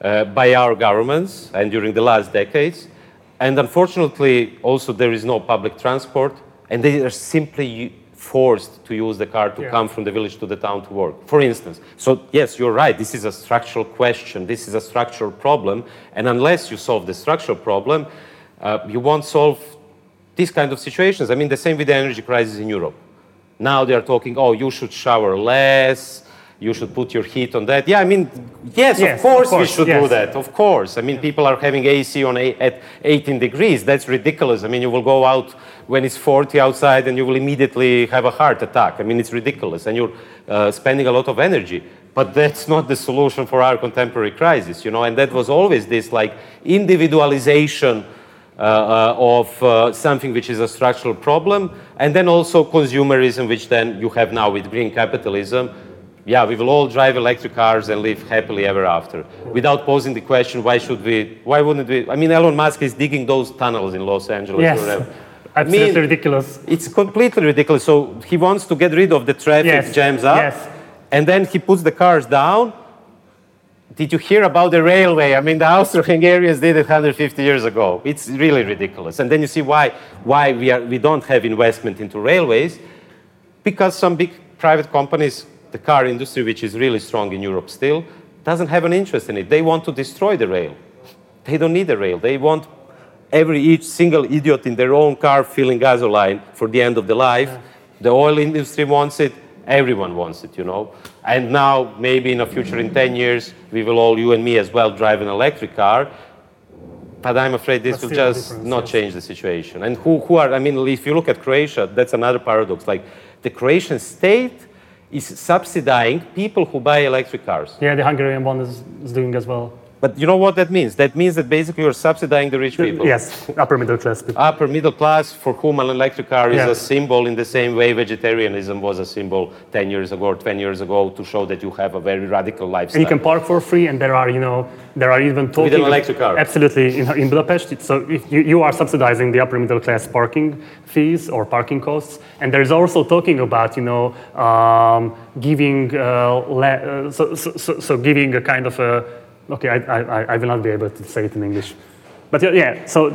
uh, by our governments and during the last decades. And unfortunately, also there is no public transport, and they are simply forced to use the car to Yeah. come from the village to the town to work, for instance. So, yes, you're right, this is a structural question, this is a structural problem, and unless you solve the structural problem, uh, you won't solve these kind of situations. I mean, the same with the energy crisis in Europe. Now they are talking, oh, you should shower less, you should put your heat on that. Yeah, I mean, yes, Yes, of course, of course, we should yes. do that. Of course. I mean, people are having AC on a, at 18 degrees. That's ridiculous. I mean, you will go out when it's 40 outside and you will immediately have a heart attack. I mean, it's ridiculous. And you're uh, spending a lot of energy. But that's not the solution for our contemporary crisis, you know. And that was always this like individualization uh, uh, of uh, something which is a structural problem, and then also consumerism, which then you have now with green capitalism. Yeah, we will all drive electric cars and live happily ever after, without posing the question, why should we? Why wouldn't we? I mean, Elon Musk is digging those tunnels in Los Angeles. or Yes, absolutely mean- ridiculous. It's completely ridiculous. So he wants to get rid of the traffic Yes, jams up, yes. and then he puts the cars down. Did you hear about the railway? I mean, the Austro-Hungarians did it 150 years ago. It's really ridiculous. And then you see why, why we, are, we don't have investment into railways, because some big private companies, the car industry, which is really strong in Europe still, doesn't have an interest in it. They want to destroy the rail. They don't need the rail. They want every each single idiot in their own car filling gasoline for the end of the life. The oil industry wants it. Everyone wants it, you know. And now, maybe in the future, in 10 years, we will all, you and me as well, drive an electric car. But I'm afraid this But will just not yes. change the situation. And who, who are, I mean, if you look at Croatia, that's another paradox. Like, the Croatian state is subsidizing people who buy electric cars. Yeah, the Hungarian one is, is doing as well. But you know what that means? That means that basically you're subsidizing the rich people. Yes, upper middle class people. Upper middle class for whom an electric car is a symbol in the same way vegetarianism was a symbol 10 years ago or 20 years ago to show that you have a very radical lifestyle. And you can park for free, and there are, you know, there are even talking an electric car. Absolutely, in, in Budapest. So if you, you are subsidizing the upper middle class parking fees or parking costs, and there is also talking about, you know, um, giving, uh, le- uh, so, so, so, so giving a kind of a, okay, I, I, I will not be able to say it in English, but yeah, yeah. So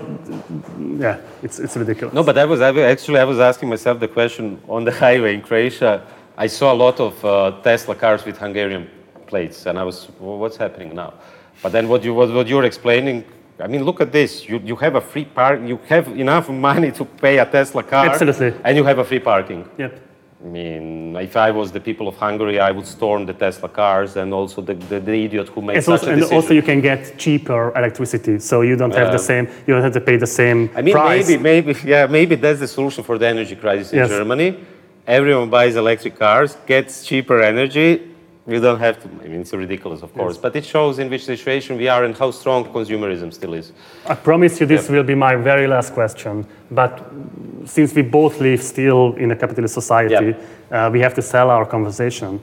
yeah, it's it's ridiculous. No, but I was I, was- actually I was asking myself the question on the highway in Croatia. I saw a lot of uh, Tesla cars with Hungarian plates, and I was, well, what's happening now? But then what you what, what you're explaining. I mean, look at this. You, you have a free park. You have enough money to pay a Tesla car, Absolutely. and you have a free parking. Yep. I mean, if I was the people of Hungary, I would storm the Tesla cars and also the, the, the idiot who made It's such also, a and also you can get cheaper electricity, so you don't have the same, you don't have to pay the same I mean, price. maybe, maybe, yeah, maybe that's the solution for the energy crisis in Yes. Germany. Everyone buys electric cars, gets cheaper energy. You don't have to. I mean, it's ridiculous, of course, but it shows in which situation we are and how strong consumerism still is. I promise you this will be my very last question. But since we both live still in a capitalist society, uh, we have to sell our conversation.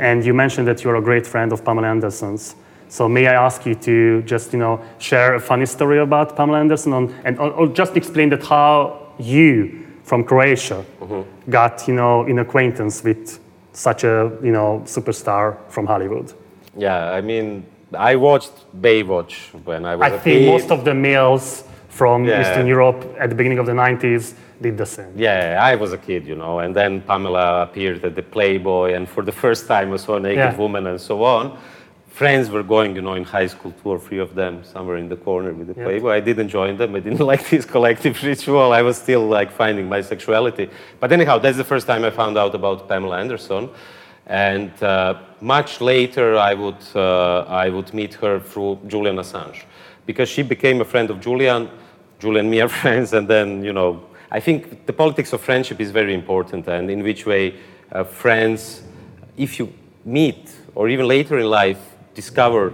And you mentioned that you're a great friend of Pamela Anderson's. So may I ask you to just you know share a funny story about Pamela Anderson on, and or, or just explain that how you from Croatia got you know in acquaintance with such a you know superstar from Hollywood. Yeah, I mean, I watched Baywatch when I was I think kid. most of the males from Yeah. Eastern Europe at the beginning of the 90s did the same. Yeah, I was a kid, you know, and then Pamela appeared at the Playboy, and for the first time I saw a naked Yeah. woman and so on. Friends were going, you know, in high school, two or three of them, somewhere in the corner with the Yeah. Playboy. I didn't join them. I didn't like this collective ritual. I was still like finding my sexuality. But anyhow, that's the first time I found out about Pamela Anderson. And uh, much later, I would, uh, I would meet her through Julian Assange because she became a friend of Julian. Julian and me are friends, and then, you know, I think the politics of friendship is very important, and in which way uh, friends, if you meet or even later in life discover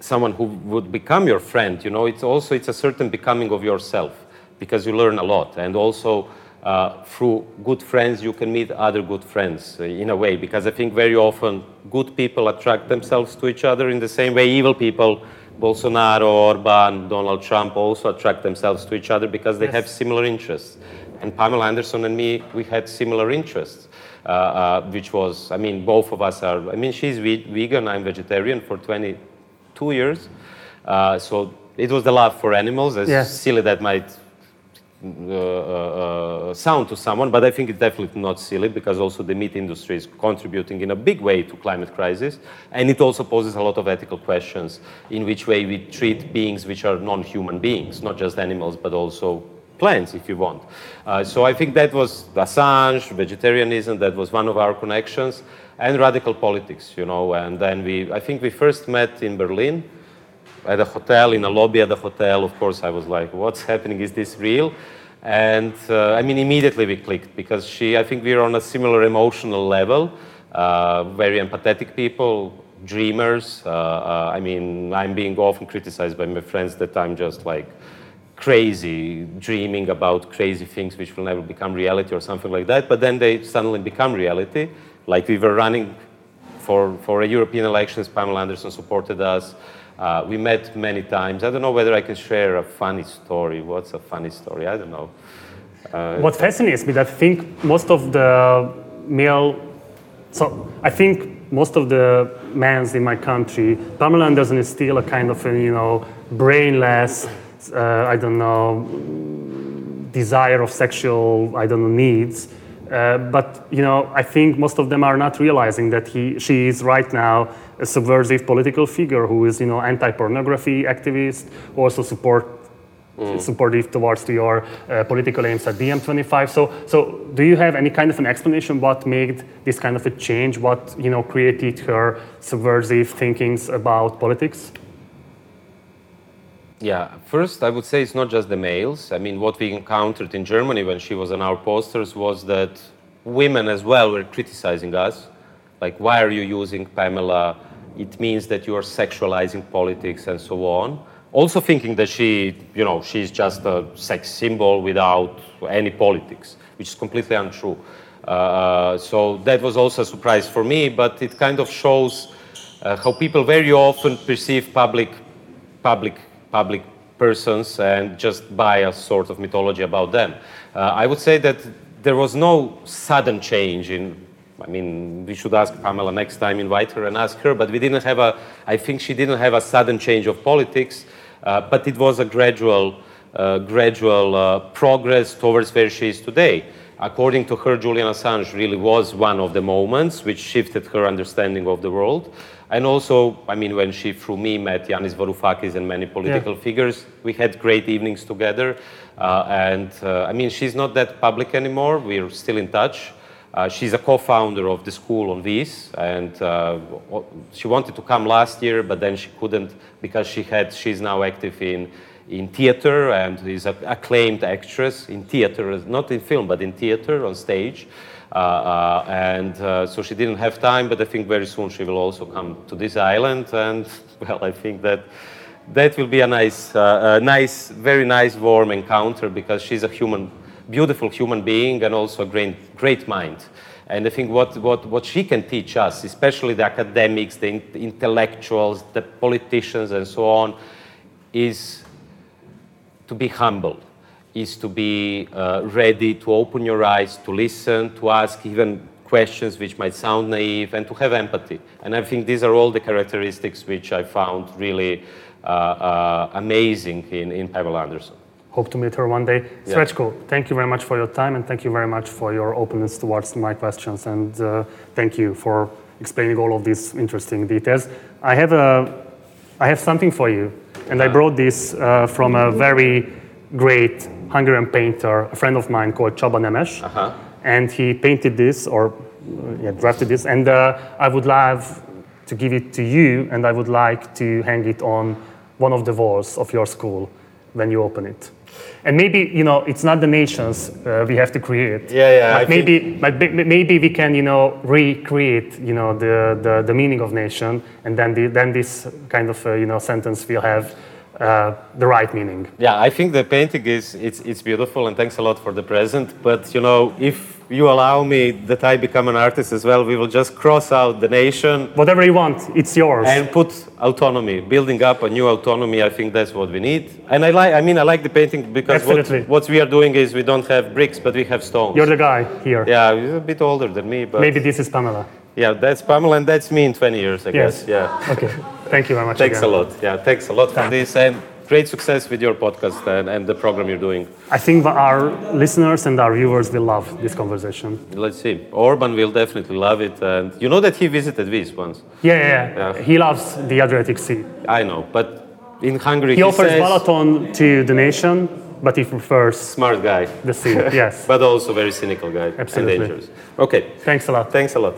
someone who would become your friend, you know, it's also it's a certain becoming of yourself because you learn a lot, and also uh, through good friends you can meet other good friends uh, in a way because I think very often good people attract themselves to each other in the same way evil people. Bolsonaro, Orban, Donald Trump also attract themselves to each other because they have similar interests. And Pamela Anderson and me, we had similar interests, which was, I mean, both of us are, I mean, she's ve- vegan, I'm vegetarian for 22 years. Uh, so it was the love for animals, as Yes. silly that might uh, uh, sound to someone, but I think it's definitely not silly because also the meat industry is contributing in a big way to climate crisis, and it also poses a lot of ethical questions in which way we treat beings which are non-human beings, not just animals, but also plants, if you want. Uh, so I think that was Assange, vegetarianism, that was one of our connections, and radical politics, you know. And then we, I think we first met in Berlin at a hotel, in a lobby at the hotel. Of course, I was like, what's happening? Is this real? And uh, I mean, immediately we clicked because she, I think we were on a similar emotional level, uh, very empathetic people, dreamers. Uh, uh, I mean, I'm being often criticized by my friends that I'm just like crazy, dreaming about crazy things which will never become reality or something like that. But then they suddenly become reality. Like we were running for, for a European elections, Pamela Anderson supported us. Uh, we met many times. I don't know whether I can share a funny story. What's a funny story? I don't know. What fascinates me that I think most of the male, so I think most of the men in my country, Pamela Anderson is still a kind of you know, brainless, uh, I don't know, desire of sexual, I don't know, needs. Uh, but you know, I think most of them are not realizing that he, she is right now a subversive political figure who is, you know, anti-pornography activist, also support supportive towards to your uh, political aims at DiEM25. So, so do you have any kind of an explanation what made this kind of a change? What you know created her subversive thinkings about politics? Yeah, first I would say it's not just the males. I mean, what we encountered in Germany when she was on our posters was that women as well were criticizing us. Like, why are you using Pamela? It means that you are sexualizing politics and so on. Also thinking that she, you know, she's just a sex symbol without any politics, which is completely untrue. Uh, so that was also a surprise for me, but it kind of shows uh, how people very often perceive public public public persons and just buy a sort of mythology about them. Uh, I would say that there was no sudden change in. I mean, we should ask Pamela next time, invite her and ask her. But we didn't have a. I think she didn't have a sudden change of politics, uh, but it was a gradual, uh, gradual uh, progress towards where she is today. According to her, Julian Assange really was one of the moments which shifted her understanding of the world. And also, I mean, when she, through me, met Yanis Varoufakis and many political figures, we had great evenings together. Uh, and uh, I mean, she's not that public anymore. We're still in touch. Uh, she's a co-founder of the school on Vis, and uh, she wanted to come last year, but then she couldn't because she had. She's now active in in theater and is an acclaimed actress in theater, not in film, but in theater on stage. Uh, uh, and uh, so she didn't have time, but I think very soon she will also come to this island. And well, I think that that will be a nice, uh, a nice, very nice, warm encounter because she's a human, beautiful human being and also a great, great mind. And I think what, what, what she can teach us, especially the academics, the intellectuals, the politicians, and so on, is to be humble, is to be uh, ready to open your eyes, to listen, to ask even questions which might sound naive, and to have empathy. And I think these are all the characteristics which I found really uh, uh, amazing in, in Pamela Anderson. Hope to meet her one day. Yeah. thank you very much for your time and thank you very much for your openness towards my questions. And uh, thank you for explaining all of these interesting details. I have, a, I have something for you. And I brought this uh, from a very great Hungarian painter, a friend of mine called Csaba Nemes. Uh-huh. And he painted this, or yeah, drafted this. And uh, I would love to give it to you, and I would like to hang it on one of the walls of your school when you open it. And maybe you know it's not the nations uh, we have to create. Yeah, yeah. But maybe, but maybe we can you know recreate you know the, the, the meaning of nation, and then the, then this kind of uh, you know sentence will have uh, the right meaning. Yeah, I think the painting is it's it's beautiful, and thanks a lot for the present. But you know if you allow me that I become an artist as well, we will just cross out the nation. Whatever you want, it's yours. And put autonomy, building up a new autonomy. I think that's what we need. And I like, I mean, I like the painting because what, what, we are doing is we don't have bricks, but we have stones. You're the guy here. Yeah, he's a bit older than me, but maybe this is Pamela. Yeah, that's Pamela, and that's me in 20 years, I yes. guess. Yeah. Okay. Thank you very much. Thanks again. a lot. Yeah, thanks a lot for this. And great success with your podcast and, and the program you're doing. I think our listeners and our viewers will love this conversation. Let's see. Orban will definitely love it. And you know that he visited Vis once. Yeah, yeah, yeah. He loves the Adriatic Sea. I know, but in Hungary he, he offers says, Balaton to the nation, but he prefers smart guy. The sea. yes, but also very cynical guy. Absolutely. And dangerous. Okay. Thanks a lot. Thanks a lot.